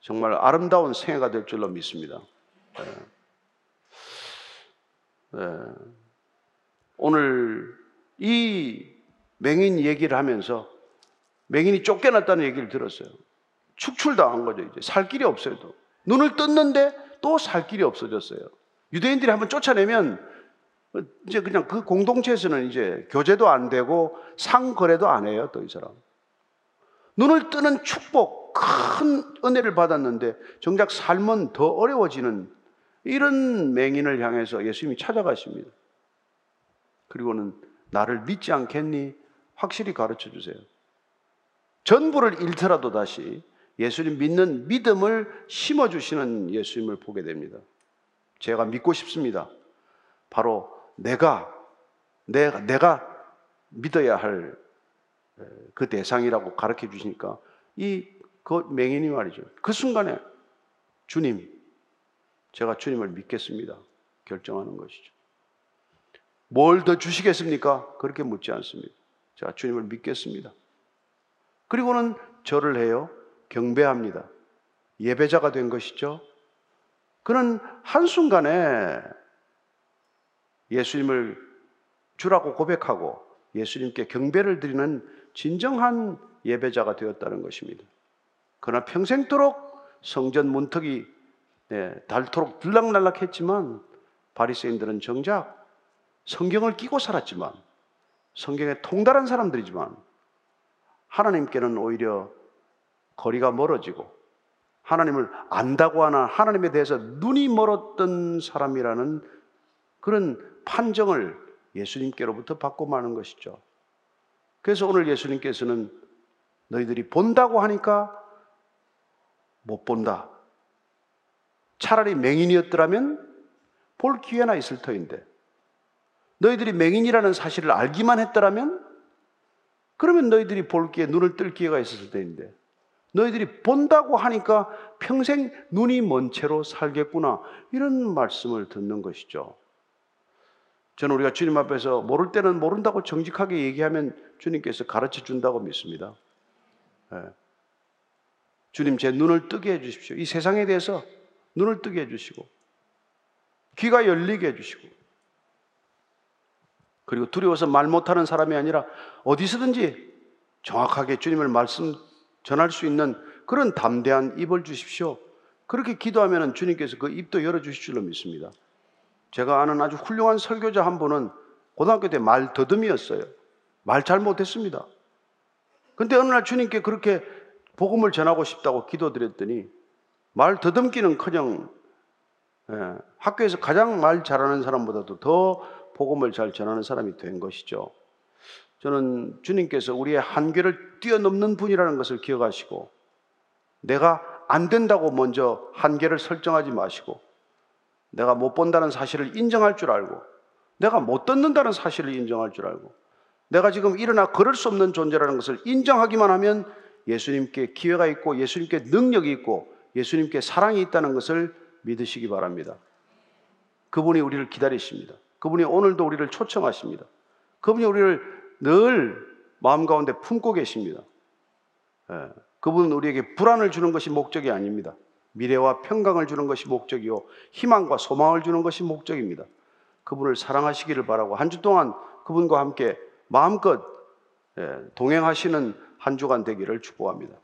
정말 아름다운 생애가 될 줄로 믿습니다. 네. 네. 오늘 이 맹인 얘기를 하면서 맹인이 쫓겨났다는 얘기를 들었어요. 축출당한 거죠, 이제. 살 길이 없어요, 또. 눈을 떴는데 또 살 길이 없어졌어요. 유대인들이 한번 쫓아내면 이제 그냥 그 공동체에서는 이제 교제도 안 되고 상거래도 안 해요, 또 이 사람. 눈을 뜨는 축복, 큰 은혜를 받았는데 정작 삶은 더 어려워지는 이런 맹인을 향해서 예수님이 찾아가십니다. 그리고는 나를 믿지 않겠니? 확실히 가르쳐 주세요. 전부를 잃더라도 다시 예수님 믿는 믿음을 심어 주시는 예수님을 보게 됩니다. 제가 믿고 싶습니다. 바로 내가, 내가, 내가 믿어야 할 그 대상이라고 가르쳐 주시니까 이 그 맹인이 말이죠. 그 순간에 주님, 제가 주님을 믿겠습니다. 결정하는 것이죠. 뭘 더 주시겠습니까? 그렇게 묻지 않습니다. 제가 주님을 믿겠습니다. 그리고는 절을 해요. 경배합니다. 예배자가 된 것이죠. 그는 한순간에 예수님을 주라고 고백하고 예수님께 경배를 드리는 진정한 예배자가 되었다는 것입니다. 그러나 평생도록 성전 문턱이 네, 닳도록 들락날락했지만 바리새인들은 정작 성경을 끼고 살았지만 성경에 통달한 사람들이지만 하나님께는 오히려 거리가 멀어지고 하나님을 안다고 하나 하나님에 대해서 눈이 멀었던 사람이라는 그런 판정을 예수님께로부터 받고 마는 것이죠. 그래서 오늘 예수님께서는 너희들이 본다고 하니까 못 본다. 차라리 맹인이었더라면 볼 기회나 있을 터인데 너희들이 맹인이라는 사실을 알기만 했더라면 그러면 너희들이 볼 기회, 눈을 뜰 기회가 있었을 때인데 너희들이 본다고 하니까 평생 눈이 먼 채로 살겠구나 이런 말씀을 듣는 것이죠. 저는 우리가 주님 앞에서 모를 때는 모른다고 정직하게 얘기하면 주님께서 가르쳐 준다고 믿습니다. 네. 주님 제 눈을 뜨게 해 주십시오. 이 세상에 대해서 눈을 뜨게 해 주시고 귀가 열리게 해 주시고 그리고 두려워서 말 못하는 사람이 아니라 어디서든지 정확하게 주님을 말씀 전할 수 있는 그런 담대한 입을 주십시오. 그렇게 기도하면 주님께서 그 입도 열어주실 줄로 믿습니다. 제가 아는 아주 훌륭한 설교자 한 분은 고등학교 때 말 더듬이었어요. 말 잘 못했습니다. 근데 어느 날 주님께 그렇게 복음을 전하고 싶다고 기도드렸더니 말 더듬기는 커녕 예, 학교에서 가장 말 잘하는 사람보다도 더 복음을 잘 전하는 사람이 된 것이죠. 저는 주님께서 우리의 한계를 뛰어넘는 분이라는 것을 기억하시고 내가 안 된다고 먼저 한계를 설정하지 마시고 내가 못 본다는 사실을 인정할 줄 알고 내가 못 듣는다는 사실을 인정할 줄 알고 내가 지금 일어나 걸을 수 없는 존재라는 것을 인정하기만 하면 예수님께 기회가 있고 예수님께 능력이 있고 예수님께 사랑이 있다는 것을 믿으시기 바랍니다. 그분이 우리를 기다리십니다. 그분이 오늘도 우리를 초청하십니다. 그분이 우리를 늘 마음 가운데 품고 계십니다. 예, 그분은 우리에게 불안을 주는 것이 목적이 아닙니다. 미래와 평강을 주는 것이 목적이요. 희망과 소망을 주는 것이 목적입니다. 그분을 사랑하시기를 바라고 한 주 동안 그분과 함께 마음껏 예, 동행하시는 한 주간 되기를 축복합니다.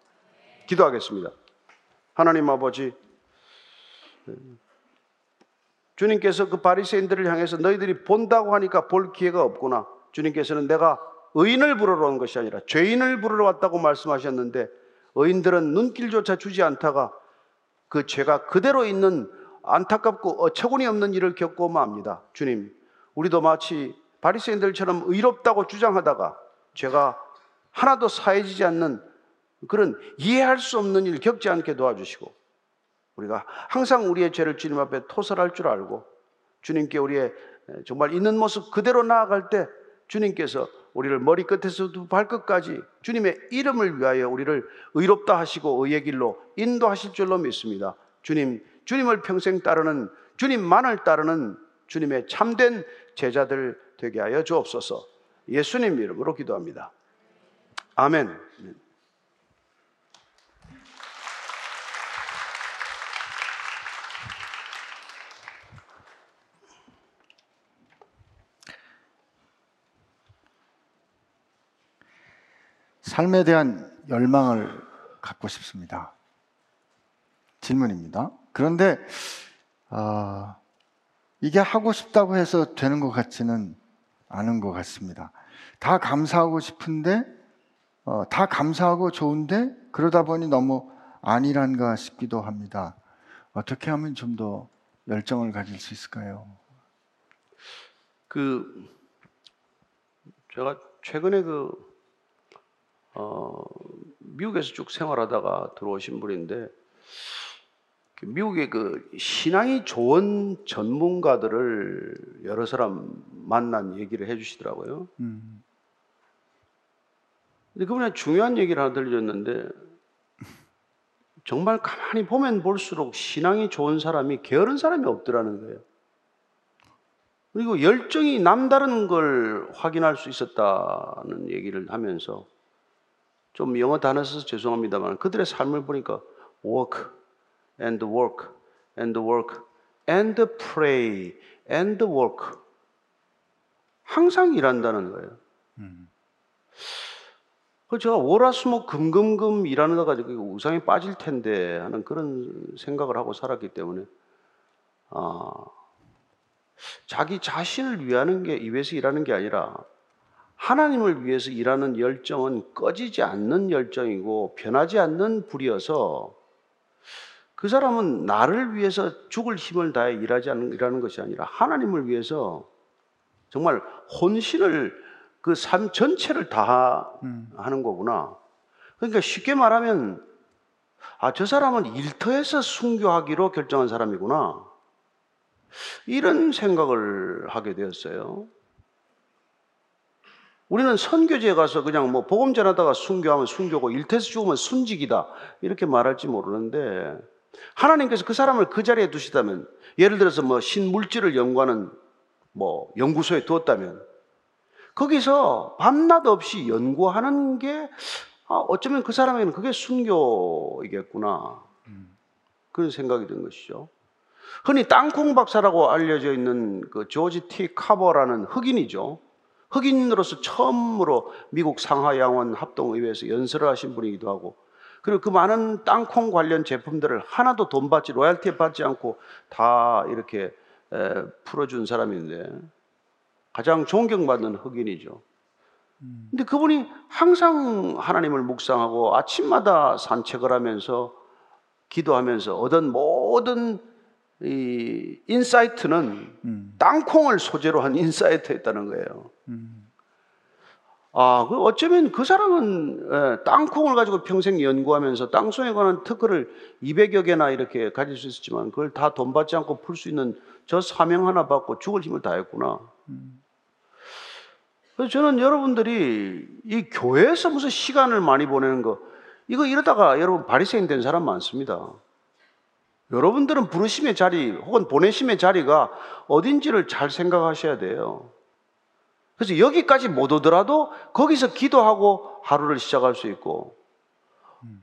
기도하겠습니다. 하나님 아버지, 예, 주님께서 그 바리새인들을 향해서 너희들이 본다고 하니까 볼 기회가 없구나. 주님께서는 내가 의인을 부르러 온 것이 아니라 죄인을 부르러 왔다고 말씀하셨는데 의인들은 눈길조차 주지 않다가 그 죄가 그대로 있는 안타깝고 어처구니 없는 일을 겪고 맙니다. 주님, 우리도 마치 바리새인들처럼 의롭다고 주장하다가 죄가 하나도 사해지지 않는 그런 이해할 수 없는 일 겪지 않게 도와주시고 우리가 항상 우리의 죄를 주님 앞에 토설할 줄 알고 주님께 우리의 정말 있는 모습 그대로 나아갈 때 주님께서 우리를 머리끝에서부터 발끝까지 주님의 이름을 위하여 우리를 의롭다 하시고 의의 길로 인도하실 줄로 믿습니다. 주님, 주님을 평생 따르는 주님만을 따르는 주님의 참된 제자들 되게 하여 주옵소서. 예수님 이름으로 기도합니다. 아멘. 삶에 대한 열망을 갖고 싶습니다. 질문입니다. 그런데 어, 이게 하고 싶다고 해서 되는 것 같지는 않은 것 같습니다. 다 감사하고 싶은데 어, 다 감사하고 좋은데 그러다 보니 너무 아니란가 싶기도 합니다. 어떻게 하면 좀 더 열정을 가질 수 있을까요? 그 제가 최근에 그 어, 미국에서 쭉 생활하다가 들어오신 분인데 그 미국의 그 신앙이 좋은 전문가들을 여러 사람 만난 얘기를 해주시더라고요. 음. 근데 그분이 중요한 얘기를 하나 들려줬는데 정말 가만히 보면 볼수록 신앙이 좋은 사람이 게으른 사람이 없더라는 거예요. 그리고 열정이 남다른 걸 확인할 수 있었다는 얘기를 하면서 좀 영어 단어 써서 죄송합니다만 그들의 삶을 보니까 work and work and work and pray and work 항상 일한다는 거예요. 음. 그 제가 월화수목 금금금 일하다가 그 우상에 빠질 텐데 하는 그런 생각을 하고 살았기 때문에 아, 자기 자신을 위하는 게 위해서 일하는 게 아니라 하나님을 위해서 일하는 열정은 꺼지지 않는 열정이고 변하지 않는 불이어서 그 사람은 나를 위해서 죽을 힘을 다해 일하지 않는 일하는 것이 아니라 하나님을 위해서 정말 혼신을 그 삶 전체를 다 음. 하는 거구나. 그러니까 쉽게 말하면 아, 저 사람은 일터에서 순교하기로 결정한 사람이구나. 이런 생각을 하게 되었어요. 우리는 선교지에 가서 그냥 뭐 복음 전하다가 순교하면 순교고 일터에서 죽으면 순직이다. 이렇게 말할지 모르는데 하나님께서 그 사람을 그 자리에 두시다면 예를 들어서 뭐 신물질을 연구하는 뭐 연구소에 두었다면 거기서 밤낮 없이 연구하는 게 아, 어쩌면 그 사람에게는 그게 순교이겠구나. 그런 생각이 든 것이죠. 흔히 땅콩 박사라고 알려져 있는 그 조지 티 카버라는 흑인이죠. 흑인으로서 처음으로 미국 상하 양원 합동의회에서 연설을 하신 분이기도 하고 그리고 그 많은 땅콩 관련 제품들을 하나도 돈 받지 로얄티 받지 않고 다 이렇게 에, 풀어준 사람인데 가장 존경받는 흑인이죠. 근데 그분이 항상 하나님을 묵상하고 아침마다 산책을 하면서 기도하면서 얻은 모든 이 insight는 음. 땅콩을 소재로 한 insight였다는 거예요. 음. 아, 그 어쩌면 그 사람은 예, 땅콩을 가지고 평생 연구하면서 땅콩에 관한 특허를 200여 개나 이렇게 가질 수 있었지만 그걸 다 돈 받지 않고 풀 수 있는 저 사명 하나 받고 죽을 힘을 다했구나. 그래서 저는 여러분들이 이 교회에서 무슨 시간을 많이 보내는 거 이거 이러다가 여러분 바리새인 된 사람 많습니다. 여러분들은 부르심의 자리 혹은 보내심의 자리가 어딘지를 잘 생각하셔야 돼요. 그래서 여기까지 못 오더라도 거기서 기도하고 하루를 시작할 수 있고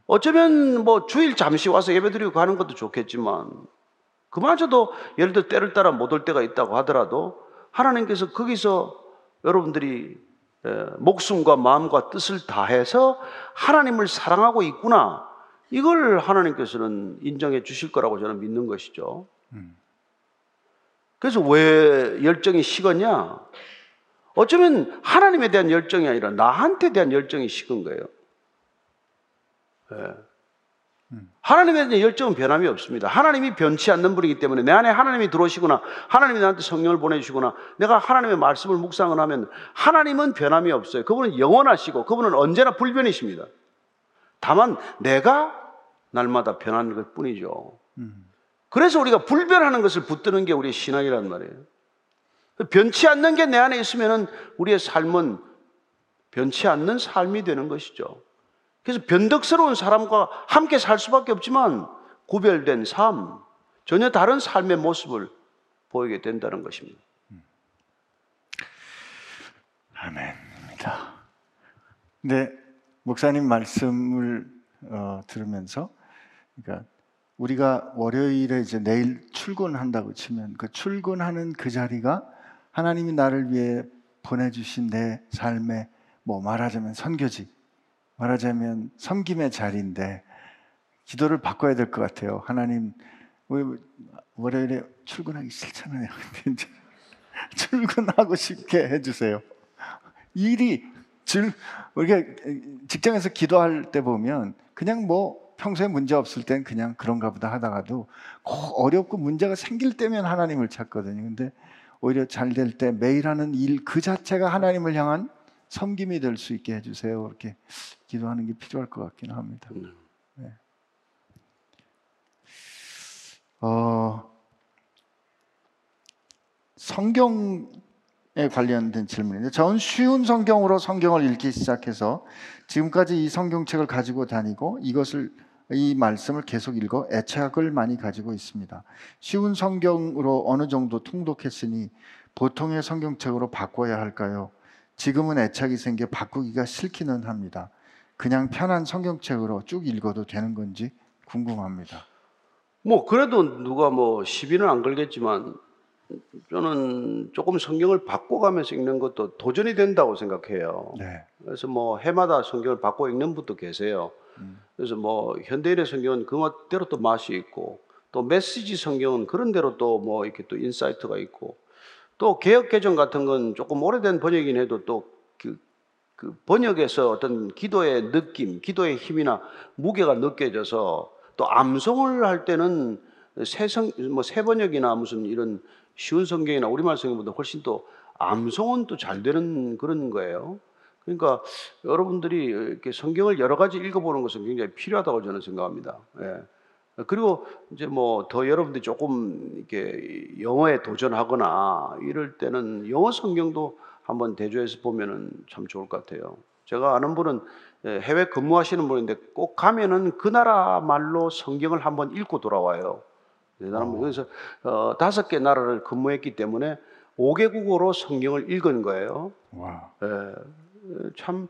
어쩌면 뭐 주일 잠시 와서 예배 드리고 가는 것도 좋겠지만 그마저도 예를 들어 때를 따라 못 올 때가 있다고 하더라도 하나님께서 거기서 여러분들이 에, 목숨과 마음과 뜻을 다해서 하나님을 사랑하고 있구나 이걸 하나님께서는 인정해 주실 거라고 저는 믿는 것이죠. 그래서 왜 열정이 식었냐? 어쩌면 하나님에 대한 열정이 아니라 나한테 대한 열정이 식은 거예요. 예. 하나님에 대한 열정은 변함이 없습니다. 하나님이 변치 않는 분이기 때문에 내 안에 하나님이 들어오시거나 하나님이 나한테 성령을 보내주시거나 내가 하나님의 말씀을 묵상을 하면 하나님은 변함이 없어요. 그분은 영원하시고 그분은 언제나 불변이십니다. 다만 내가 날마다 변하는 것 뿐이죠. 그래서 우리가 불변하는 것을 붙드는 게 우리의 신앙이란 말이에요. 변치 않는 게 내 안에 있으면 우리의 삶은 변치 않는 삶이 되는 것이죠. 그래서 변덕스러운 사람과 함께 살 수밖에 없지만 구별된 삶, 전혀 다른 삶의 모습을 보이게 된다는 것입니다. 아멘입니다. 근데 목사님 말씀을 어, 들으면서 그러니까 우리가 월요일에 이제 내일 출근한다고 치면 그 출근하는 그 자리가 하나님이 나를 위해 보내주신 내 삶의 뭐 말하자면 선교지, 말하자면 섬김의 자리인데 기도를 바꿔야 될 것 같아요. 하나님 왜 월요일에 출근하기 싫잖아요. 근데 이제 출근하고 싶게 해주세요. 일이 질 우리가 직장에서 기도할 때 보면 그냥 뭐 평소에 문제 없을 땐 그냥 그런가 보다 하다가도 꼭 어렵고 문제가 생길 때면 하나님을 찾거든요. 근데 오히려 잘 될 때 매일 하는 일 그 자체가 하나님을 향한 섬김이 될 수 있게 해주세요. 이렇게 기도하는 게 필요할 것 같긴 합니다. 네. 어, 성경에 관련된 질문인데 저는 쉬운 성경으로 성경을 읽기 시작해서 지금까지 이 성경책을 가지고 다니고 이것을 이 말씀을 계속 읽어 애착을 많이 가지고 있습니다. 쉬운 성경으로 어느 정도 통독했으니 보통의 성경책으로 바꿔야 할까요? 지금은 애착이 생겨 바꾸기가 싫기는 합니다. 그냥 편한 성경책으로 쭉 읽어도 되는 건지 궁금합니다. 뭐 그래도 누가 뭐 시비는 안 걸겠지만 저는 조금 성경을 바꿔가면서 읽는 것도 도전이 된다고 생각해요. 네. 그래서 뭐 해마다 성경을 바꿔 읽는 분도 계세요. 그래서 뭐 현대인의 성경은 그 맛대로 또 맛이 있고 또 메시지 성경은 그런 대로 또 뭐 이렇게 또 insight가 있고 또 개혁 개정 같은 건 조금 오래된 번역이긴 해도 또 그 그 번역에서 어떤 기도의 느낌, 기도의 힘이나 무게가 느껴져서 또 암송을 할 때는 새성 뭐 새번역이나 무슨 이런 쉬운 성경이나 우리말 성경보다 훨씬 또 암송은 또 잘 되는 그런 거예요. 그러니까 여러분들이 이렇게 성경을 여러 가지 읽어보는 것은 굉장히 필요하다고 저는 생각합니다. 예. 그리고 이제 뭐 더 여러분들이 조금 이렇게 영어에 도전하거나 이럴 때는 영어 성경도 한번 대조해서 보면은 참 좋을 것 같아요. 제가 아는 분은 예, 해외 근무하시는 분인데 꼭 가면은 그 나라 말로 성경을 한번 읽고 돌아와요. 대단한 분. 그래서 어, 다섯 개 나라를 근무했기 때문에 5개국어로 성경을 읽은 거예요. 와. 예, 참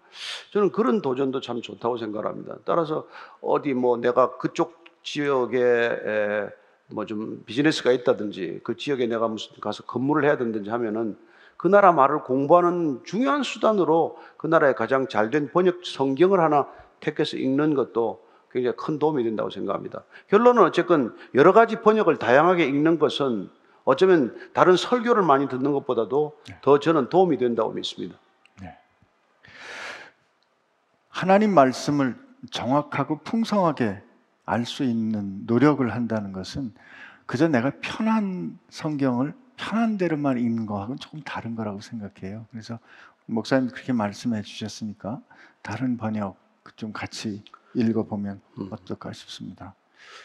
저는 그런 도전도 참 좋다고 생각합니다. 따라서 어디 뭐 내가 그쪽 지역에 뭐 좀 비즈니스가 있다든지 그 지역에 내가 무슨 가서 근무를 해야 된다든지 하면은 그 나라 말을 공부하는 중요한 수단으로 그 나라의 가장 잘된 번역 성경을 하나 택해서 읽는 것도 굉장히 큰 도움이 된다고 생각합니다. 결론은 어쨌건 여러 가지 번역을 다양하게 읽는 것은 어쩌면 다른 설교를 많이 듣는 것보다도 더 저는 도움이 된다고 믿습니다. 하나님 말씀을 정확하고 풍성하게 알 수 있는 노력을 한다는 것은 그저 내가 편한 성경을 편한 대로만 읽는 거하고는 조금 다른 거라고 생각해요. 그래서 목사님 그렇게 말씀해 주셨으니까 다른 번역 좀 같이 읽어보면 어떨까 싶습니다.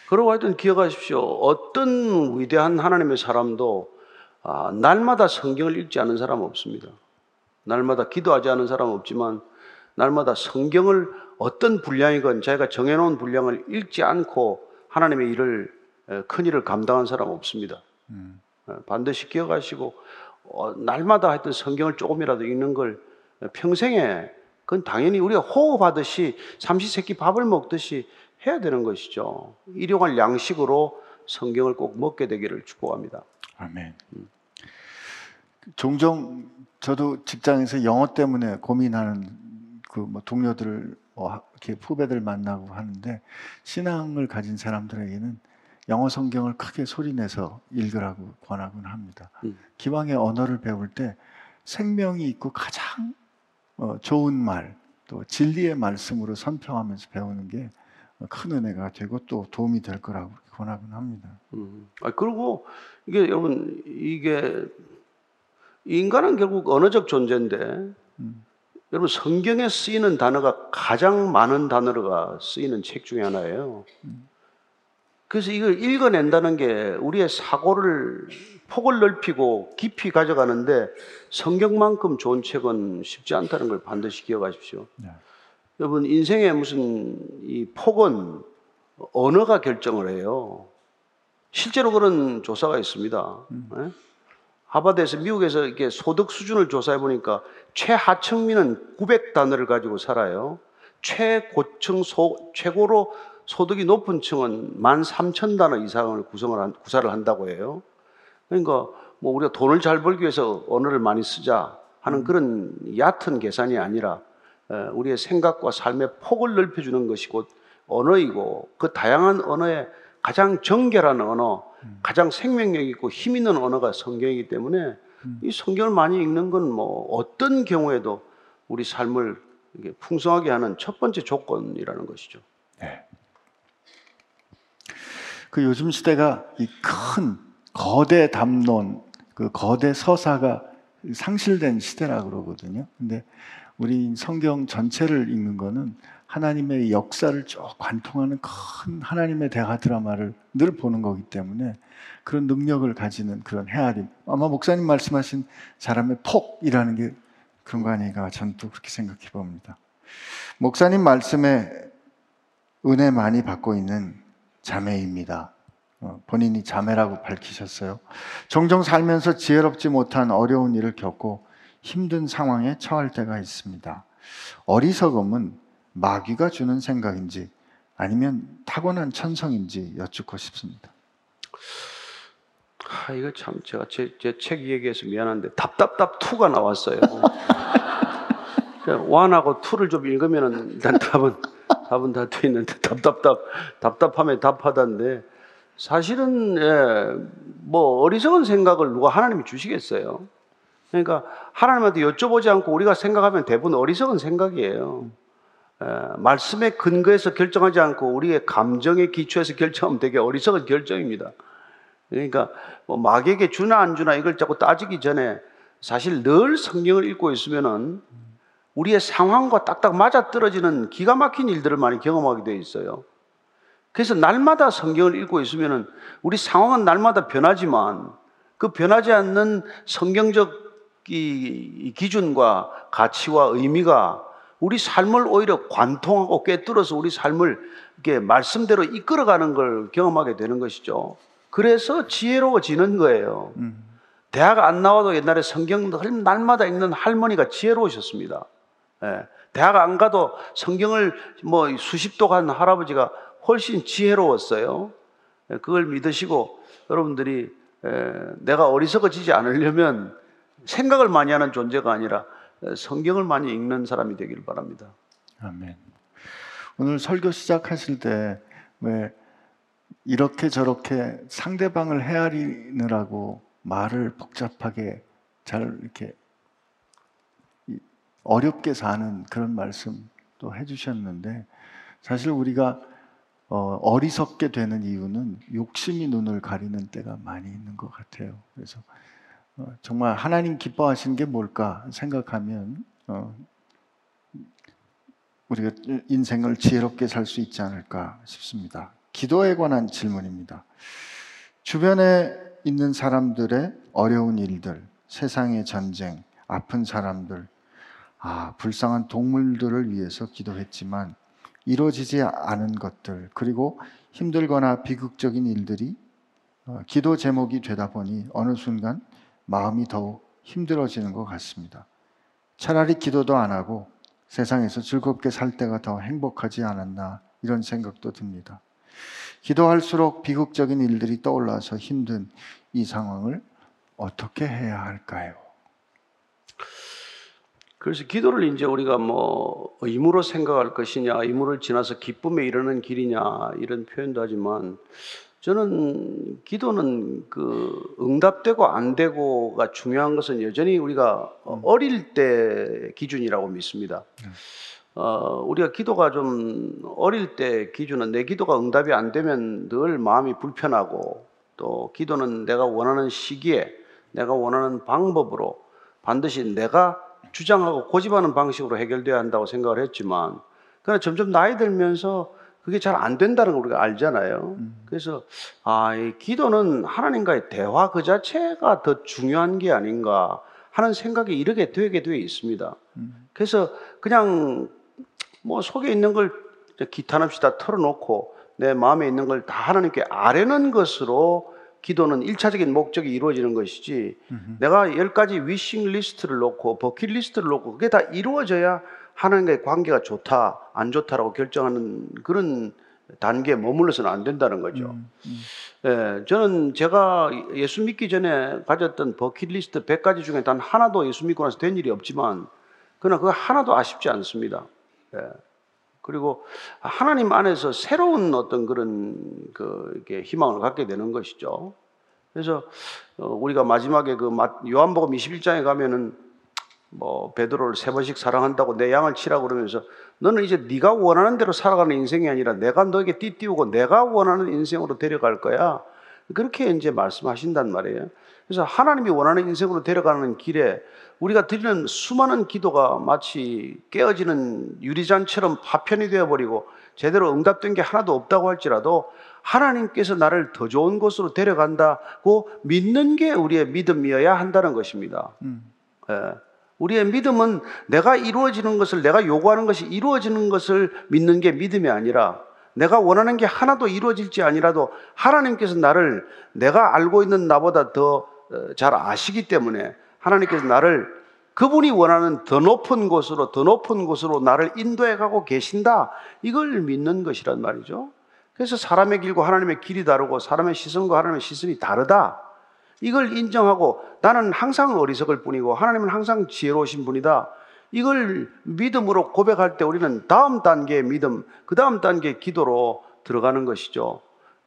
그러고 하여튼 기억하십시오. 어떤 위대한 하나님의 사람도 아, 날마다 성경을 읽지 않은 사람은 없습니다. 날마다 기도하지 않은 사람은 없지만 날마다 성경을 어떤 분량이건 자기가 정해놓은 분량을 읽지 않고 하나님의 일을 에, 큰 일을 감당한 사람은 없습니다. 음. 어, 반드시 기억하시고 어, 날마다 하여튼 성경을 조금이라도 읽는 걸 평생에 그건 당연히 우리가 호흡하듯이 삼시세끼 밥을 먹듯이 해야 되는 것이죠. 일용할 양식으로 성경을 꼭 먹게 되기를 축복합니다. 아멘. 종종 저도 직장에서 영어 때문에 고민하는 그 뭐 동료들을 뭐 이렇게 후배들 만나고 하는데 신앙을 가진 사람들에게는 영어 성경을 크게 소리내서 읽으라고 권하곤 합니다. 음. 기왕의 언어를 배울 때 생명이 있고 가장 어, 좋은 말, 또 진리의 말씀으로 선평하면서 배우는 게 큰 은혜가 되고 또 도움이 될 거라고 권하곤 합니다. 음. 아, 그리고 이게 여러분 이게 인간은 결국 언어적 존재인데 음. 여러분 성경에 쓰이는 단어가 가장 많은 단어가 쓰이는 책 중에 하나예요. 그래서 이걸 읽어낸다는 게 우리의 사고를 폭을 넓히고 깊이 가져가는데 성경만큼 좋은 책은 쉽지 않다는 걸 반드시 기억하십시오. 네. 여러분 인생의 무슨 이 폭은 언어가 결정을 해요. 실제로 그런 조사가 있습니다. 예? 하버드에서 미국에서 이렇게 소득 수준을 조사해 보니까 최하층민은 900 단어를 가지고 살아요. 최고층 소, 최고로 소득이 높은 층은 13,000단어 이상을 구성을 한, 구사를 한다고 해요. 그러니까 뭐 우리가 돈을 잘 벌기 위해서 언어를 많이 쓰자 하는 그런 얕은 계산이 아니라 에, 우리의 생각과 삶의 폭을 넓혀주는 것이 곧 언어이고 그 다양한 언어의 가장 정결한 언어, 가장 생명력 있고 힘 있는 언어가 성경이기 때문에 이 성경을 많이 읽는 건 뭐 어떤 경우에도 우리 삶을 풍성하게 하는 첫 번째 조건이라는 것이죠. 네. 그 요즘 시대가 이 큰 거대 담론, 그 거대 서사가 상실된 시대라 그러거든요. 근데 우리 성경 전체를 읽는 거는 하나님의 역사를 쭉 관통하는 큰 하나님의 대화 드라마를 늘 보는 거기 때문에 그런 능력을 가지는 그런 헤아림. 아마 목사님 말씀하신 사람의 폭이라는 게 그런 거 아닌가 저는 또 그렇게 생각해 봅니다. 목사님 말씀에 은혜 많이 받고 있는 자매입니다. 어, 본인이 자매라고 밝히셨어요. 종종 살면서 지혜롭지 못한 어려운 일을 겪고 힘든 상황에 처할 때가 있습니다. 어리석음은 마귀가 주는 생각인지 아니면 타고난 천성인지 여쭙고 싶습니다. 아 이거 참 제가 제책 얘기해서 미안한데 답답답 투가 나왔어요. 완하고 투를 좀 읽으면은 일단 답은 답은 다 돼 있는데 답답답 답답함에 답하다인데 사실은 예, 뭐 어리석은 생각을 누가 하나님이 주시겠어요. 그러니까 하나님한테 여쭤보지 않고 우리가 생각하면 대부분 어리석은 생각이에요. 예, 말씀에 근거해서 결정하지 않고 우리의 감정의 기초에서 결정하면 되게 어리석은 결정입니다. 그러니까 뭐 마귀에게 주나 안 주나 이걸 자꾸 따지기 전에 사실 늘 성경을 읽고 있으면은 우리의 상황과 딱딱 맞아 떨어지는 기가 막힌 일들을 많이 경험하게 되어 있어요. 그래서 날마다 성경을 읽고 있으면은 우리 상황은 날마다 변하지만 그 변하지 않는 성경적 이 기준과 가치와 의미가 우리 삶을 오히려 관통하고 꿰뚫어서 우리 삶을 이렇게 말씀대로 이끌어가는 걸 경험하게 되는 것이죠. 그래서 지혜로워지는 거예요. 대학 안 나와도 옛날에 성경 날마다 읽는 할머니가 지혜로우셨습니다. 예. 대학 안 가도 성경을 뭐 수십 도간 할아버지가 훨씬 지혜로웠어요. 예, 그걸 믿으시고 여러분들이 예, 내가 어리석어지지 않으려면 생각을 많이 하는 존재가 아니라 성경을 많이 읽는 사람이 되길 바랍니다. 아멘. 오늘 설교 시작하실 때 왜 이렇게 저렇게 상대방을 헤아리느라고 말을 복잡하게 잘 이렇게 어렵게 사는 그런 말씀도 해주셨는데 사실 우리가 어, 어리석게 되는 이유는 욕심이 눈을 가리는 때가 많이 있는 것 같아요. 그래서 어, 정말 하나님 기뻐하시는 게 뭘까 생각하면 어, 우리가 인생을 지혜롭게 살 수 있지 않을까 싶습니다. 기도에 관한 질문입니다. 주변에 있는 사람들의 어려운 일들, 세상의 전쟁, 아픈 사람들, 아, 불쌍한 동물들을 위해서 기도했지만 이루어지지 않은 것들, 그리고 힘들거나 비극적인 일들이 어, 기도 제목이 되다 보니 어느 순간 마음이 더욱 힘들어지는 것 같습니다. 차라리 기도도 안 하고 세상에서 즐겁게 살 때가 더 행복하지 않았나 이런 생각도 듭니다. 기도할수록 비극적인 일들이 떠올라서 힘든 이 상황을 어떻게 해야 할까요? 그래서 기도를 이제 우리가 뭐 의무로 생각할 것이냐, 의무를 지나서 기쁨에 이르는 길이냐 이런 표현도 하지만 저는 기도는 그 응답되고 안 되고가 중요한 것은 여전히 우리가 음. 어릴 때 기준이라고 믿습니다. 음. 어, 우리가 기도가 좀 어릴 때 기준은 내 기도가 응답이 안 되면 늘 마음이 불편하고 또 기도는 내가 원하는 시기에 내가 원하는 방법으로 반드시 내가 주장하고 고집하는 방식으로 해결돼야 한다고 생각을 했지만 그러나 점점 나이 들면서 그게 잘 안 된다는 걸 우리가 알잖아요. 음. 그래서 아, 이 기도는 하나님과의 대화 그 자체가 더 중요한 게 아닌가 하는 생각이 이렇게 되게 되어 있습니다. 음. 그래서 그냥 뭐 속에 있는 걸 기탄 없이 다 털어놓고 내 마음에 있는 걸 다 하나님께 아뢰는 것으로 기도는 일차적인 목적이 이루어지는 것이지 음흠. 내가 열 가지 wishing list를 놓고 버킷 리스트를 놓고 그게 다 이루어져야 하나님과의 관계가 좋다, 안 좋다라고 결정하는 그런 단계에 머물러서는 안 된다는 거죠. 음, 음. 예, 저는 제가 예수 믿기 전에 가졌던 버킷리스트 100가지 중에 단 하나도 예수 믿고 나서 된 일이 없지만, 그러나 그 하나도 아쉽지 않습니다. 예. 그리고 하나님 안에서 새로운 어떤 그런 그 희망을 갖게 되는 것이죠. 그래서 어, 우리가 마지막에 그 요한복음 21장에 가면은 뭐 베드로를 세 번씩 사랑한다고 내 양을 치라고 그러면서 너는 이제 네가 원하는 대로 살아가는 인생이 아니라 내가 너에게 띠띠우고 내가 원하는 인생으로 데려갈 거야. 그렇게 이제 말씀하신단 말이에요. 그래서 하나님이 원하는 인생으로 데려가는 길에 우리가 드리는 수많은 기도가 마치 깨어지는 유리잔처럼 파편이 되어버리고 제대로 응답된 게 하나도 없다고 할지라도 하나님께서 나를 더 좋은 곳으로 데려간다고 믿는 게 우리의 믿음이어야 한다는 것입니다. 음. 예. 우리의 믿음은 내가 이루어지는 것을, 내가 요구하는 것이 이루어지는 것을 믿는 게 믿음이 아니라 내가 원하는 게 하나도 이루어질지 아니라도 하나님께서 나를 내가 알고 있는 나보다 더 잘 아시기 때문에 하나님께서 나를 그분이 원하는 더 높은 곳으로, 더 높은 곳으로 나를 인도해 가고 계신다. 이걸 믿는 것이란 말이죠. 그래서 사람의 길과 하나님의 길이 다르고 사람의 시선과 하나님의 시선이 다르다. 이걸 인정하고 나는 항상 어리석을 뿐이고 하나님은 항상 지혜로우신 분이다. 이걸 믿음으로 고백할 때 우리는 다음 단계의 믿음, 그 다음 단계의 기도로 들어가는 것이죠.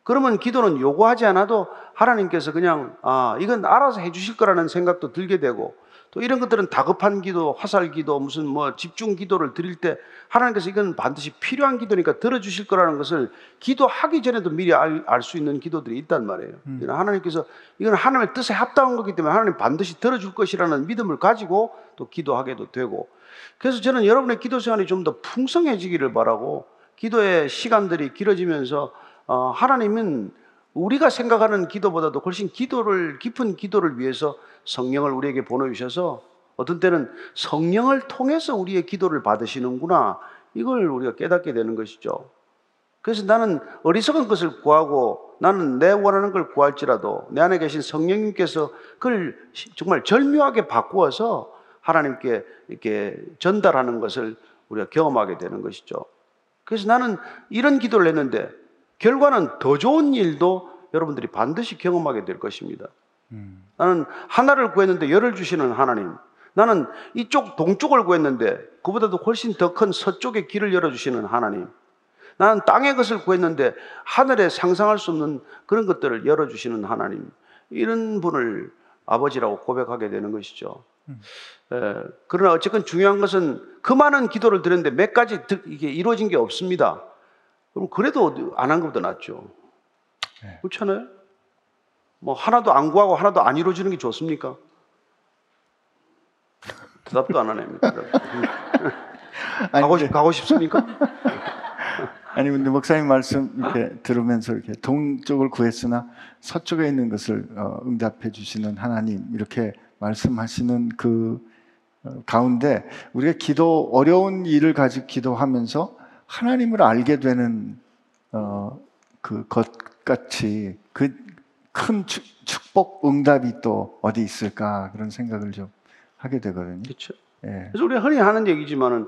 그러면 기도는 요구하지 않아도 하나님께서 그냥 아 이건 알아서 해주실 거라는 생각도 들게 되고 또 이런 것들은 다급한 기도, 화살 기도, 무슨 뭐 집중 기도를 드릴 때 하나님께서 이건 반드시 필요한 기도니까 들어주실 거라는 것을 기도하기 전에도 미리 알 수 있는 기도들이 있단 말이에요. 음. 하나님께서 이건 하나님의 뜻에 합당한 거기 때문에 하나님 반드시 들어줄 것이라는 믿음을 가지고 또 기도하게도 되고 그래서 저는 여러분의 기도 생활이 좀 더 풍성해지기를 바라고 기도의 시간들이 길어지면서 어, 하나님은 우리가 생각하는 기도보다도 훨씬 기도를 깊은 기도를 위해서 성령을 우리에게 보내주셔서 어떤 때는 성령을 통해서 우리의 기도를 받으시는구나 이걸 우리가 깨닫게 되는 것이죠. 그래서 나는 어리석은 것을 구하고 나는 내 원하는 걸 구할지라도 내 안에 계신 성령님께서 그걸 정말 절묘하게 바꾸어서 하나님께 이렇게 전달하는 것을 우리가 경험하게 되는 것이죠. 그래서 나는 이런 기도를 했는데 결과는 더 좋은 일도 여러분들이 반드시 경험하게 될 것입니다. 음. 나는 하나를 구했는데 열을 주시는 하나님. 나는 이쪽 동쪽을 구했는데 그보다도 훨씬 더 큰 서쪽의 길을 열어주시는 하나님. 나는 땅의 것을 구했는데 하늘에 상상할 수 없는 그런 것들을 열어주시는 하나님. 이런 분을 아버지라고 고백하게 되는 것이죠. 에, 그러나 어쨌건 중요한 것은 그 많은 기도를 드렸는데 몇 가지 이게 이루어진 게 없습니다. 그럼 그래도 안 한 것보다 낫죠. 네. 그렇잖아요? 뭐 하나도 안 구하고 하나도 안 이루어지는 게 좋습니까? 대답도 안 하네. 아니, 가고, 싶, 가고 싶습니까? 아니 근데 목사님 말씀 이렇게 들으면서 이렇게 동쪽을 구했으나 서쪽에 있는 것을 어, 응답해 주시는 하나님 이렇게 말씀하시는 그 어, 가운데 우리가 기도 어려운 일을 가지고 기도하면서 하나님을 알게 되는 어, 그 것 같이 그 큰 축복 응답이 또 어디 있을까 그런 생각을 좀 하게 되거든요. 그렇죠. 예. 그래서 우리가 흔히 하는 얘기지만은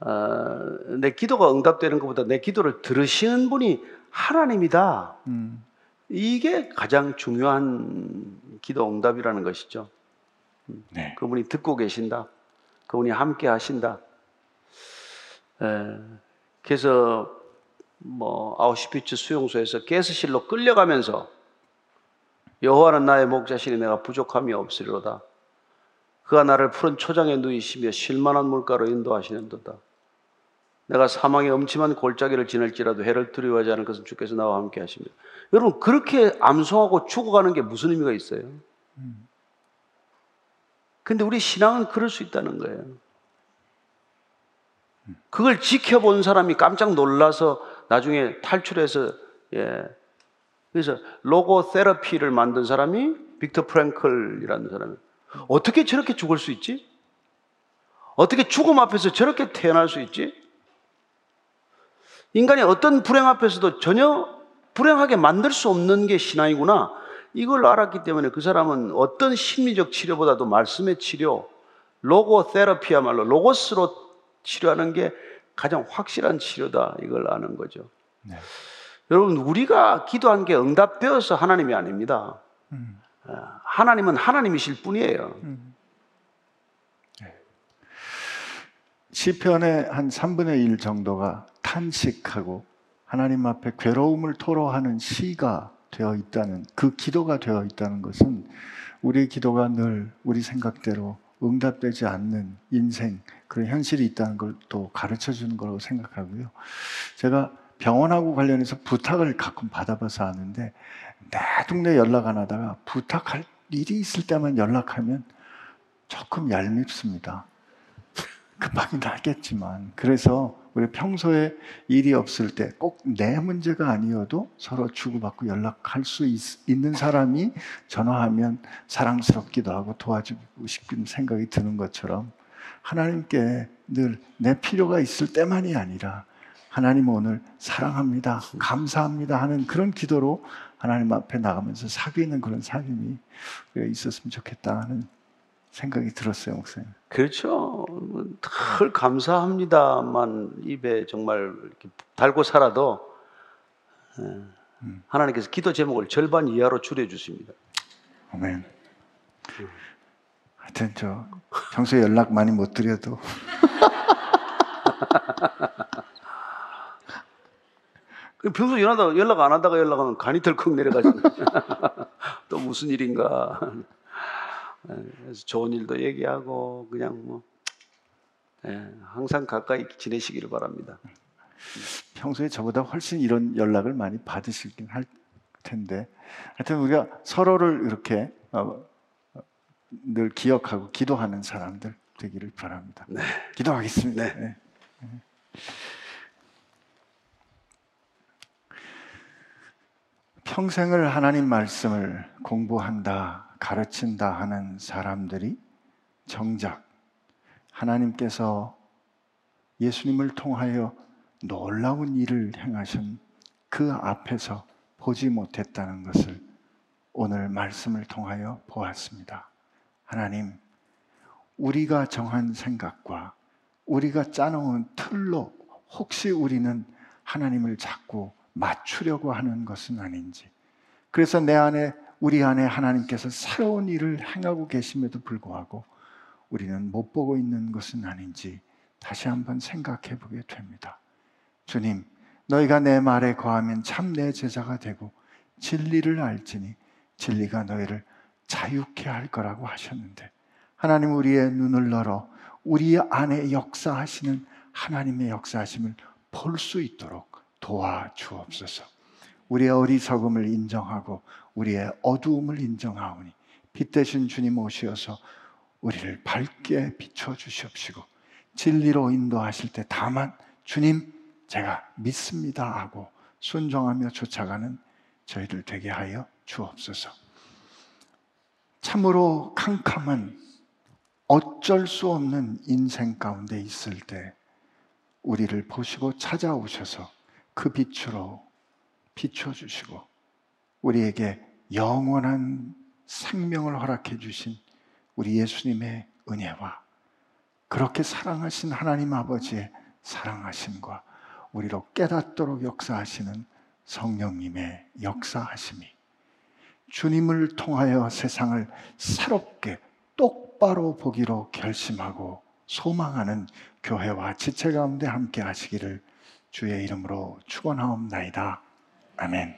어, 내 기도가 응답되는 것보다 내 기도를 들으시는 분이 하나님이다. 음, 이게 가장 중요한 기도 응답이라는 것이죠. 네. 그분이 듣고 계신다. 그분이 함께 하신다. 에, 그래서 뭐 아우슈피츠 수용소에서 가스실로 끌려가면서 여호와는 나의 목자시니 내가 부족함이 없으리로다. 그가 나를 푸른 초장에 누이시며 실만한 물가로 인도하시는도다. 내가 사망의 엄침한 골짜기를 지날지라도 해를 두려워하지 않을 것은 주께서 나와 함께 하십니다. 여러분 그렇게 암송하고 죽어가는 게 무슨 의미가 있어요? 근데 우리 신앙은 그럴 수 있다는 거예요. 그걸 지켜본 사람이 깜짝 놀라서 나중에 탈출해서 예. 그래서 로고 테라피를 만든 사람이 빅터 프랭클이라는 사람이 어떻게 저렇게 죽을 수 있지? 어떻게 죽음 앞에서 저렇게 태어날 수 있지? 인간이 어떤 불행 앞에서도 전혀 불행하게 만들 수 없는 게 신앙이구나. 이걸 알았기 때문에 그 사람은 어떤 심리적 치료보다도 말씀의 치료, 로고 테라피야말로 로고스로 치료하는 게 가장 확실한 치료다. 이걸 아는 거죠. 네. 여러분, 우리가 기도한 게 응답되어서 하나님이 아닙니다. 음. 어, 하나님은 하나님이실 뿐이에요. 시편의 한 3분의 1 정도가 탄식하고 하나님 앞에 괴로움을 토로하는 시가 되어 있다는 그 기도가 되어 있다는 것은 우리의 기도가 늘 우리 생각대로 응답되지 않는 인생 그런 현실이 있다는 걸 또 가르쳐 주는 거라고 생각하고요. 제가 병원하고 관련해서 부탁을 가끔 받아봐서 아는데 내 동네 연락 안 하다가 부탁할 일이 있을 때만 연락하면 조금 얄밉습니다. 급하긴 하겠지만 그래서 우리 평소에 일이 없을 때 꼭 내 문제가 아니어도 서로 주고받고 연락할 수 있, 는 사람이 전화하면 사랑스럽기도 하고 도와주고 싶은 생각이 드는 것처럼 하나님께 늘 내 필요가 있을 때만이 아니라 하나님 오늘 사랑합니다, 감사합니다 하는 그런 기도로 하나님 앞에 나가면서 사귀는 그런 삶이 있었으면 좋겠다 하는 생각이 들었어요, 목사님. 그렇죠. 늘 감사합니다만 입에 정말 달고 살아도 예, 하나님께서 기도 제목을 절반 이하로 줄여 주십니다. 아멘. 하여튼 저 평소에 연락 많이 못 드려도 그 평소 연하다 연락 안 하다가 연락하면 간이 덜컥 내려가잖아요. 또 무슨 일인가. 예, 그래서 좋은 일도 얘기하고 그냥 뭐 예, 항상 가까이 지내시기를 바랍니다. 평소에 저보다 훨씬 이런 연락을 많이 받으시긴 할 텐데 하여튼 우리가 서로를 이렇게 어, 어, 늘 기억하고 기도하는 사람들 되기를 바랍니다. 기도하겠습니다. 네. 네. 평생을 하나님 말씀을 공부한다, 가르친다 하는 사람들이 정작 하나님께서 예수님을 통하여 놀라운 일을 행하신 그 앞에서 보지 못했다는 것을 오늘 말씀을 통하여 보았습니다. 하나님, 우리가 정한 생각과 우리가 짜놓은 틀로 혹시 우리는 하나님을 자꾸 맞추려고 하는 것은 아닌지. 그래서 내 안에, 우리 안에 하나님께서 새로운 일을 행하고 계심에도 불구하고 우리는 못 보고 있는 것은 아닌지 다시 한번 생각해 보게 됩니다. 주님, 너희가 내 말에 거하면 참 내 제자가 되고 진리를 알지니 진리가 너희를 자유케 할 거라고 하셨는데 하나님 우리의 눈을 열어 우리 안에 역사하시는 하나님의 역사하심을 볼 수 있도록 도와주옵소서. 우리의 어리석음을 인정하고 우리의 어두움을 인정하오니 빛 대신 주님 오시어서 우리를 밝게 비춰 주시옵시고 진리로 인도하실 때 다만 주님 제가 믿습니다 하고 순종하며 쫓아가는 저희들 되게 하여 주옵소서. 참으로 캄캄한 어쩔 수 없는 인생 가운데 있을 때 우리를 보시고 찾아오셔서 그 빛으로 비춰주시고 우리에게 영원한 생명을 허락해 주신 우리 예수님의 은혜와 그렇게 사랑하신 하나님 아버지의 사랑하심과 우리로 깨닫도록 역사하시는 성령님의 역사하심이 주님을 통하여 세상을 새롭게 똑바로 보기로 결심하고 소망하는 교회와 지체 가운데 함께 하시기를 주의 이름으로 축원하옵나이다. 아멘.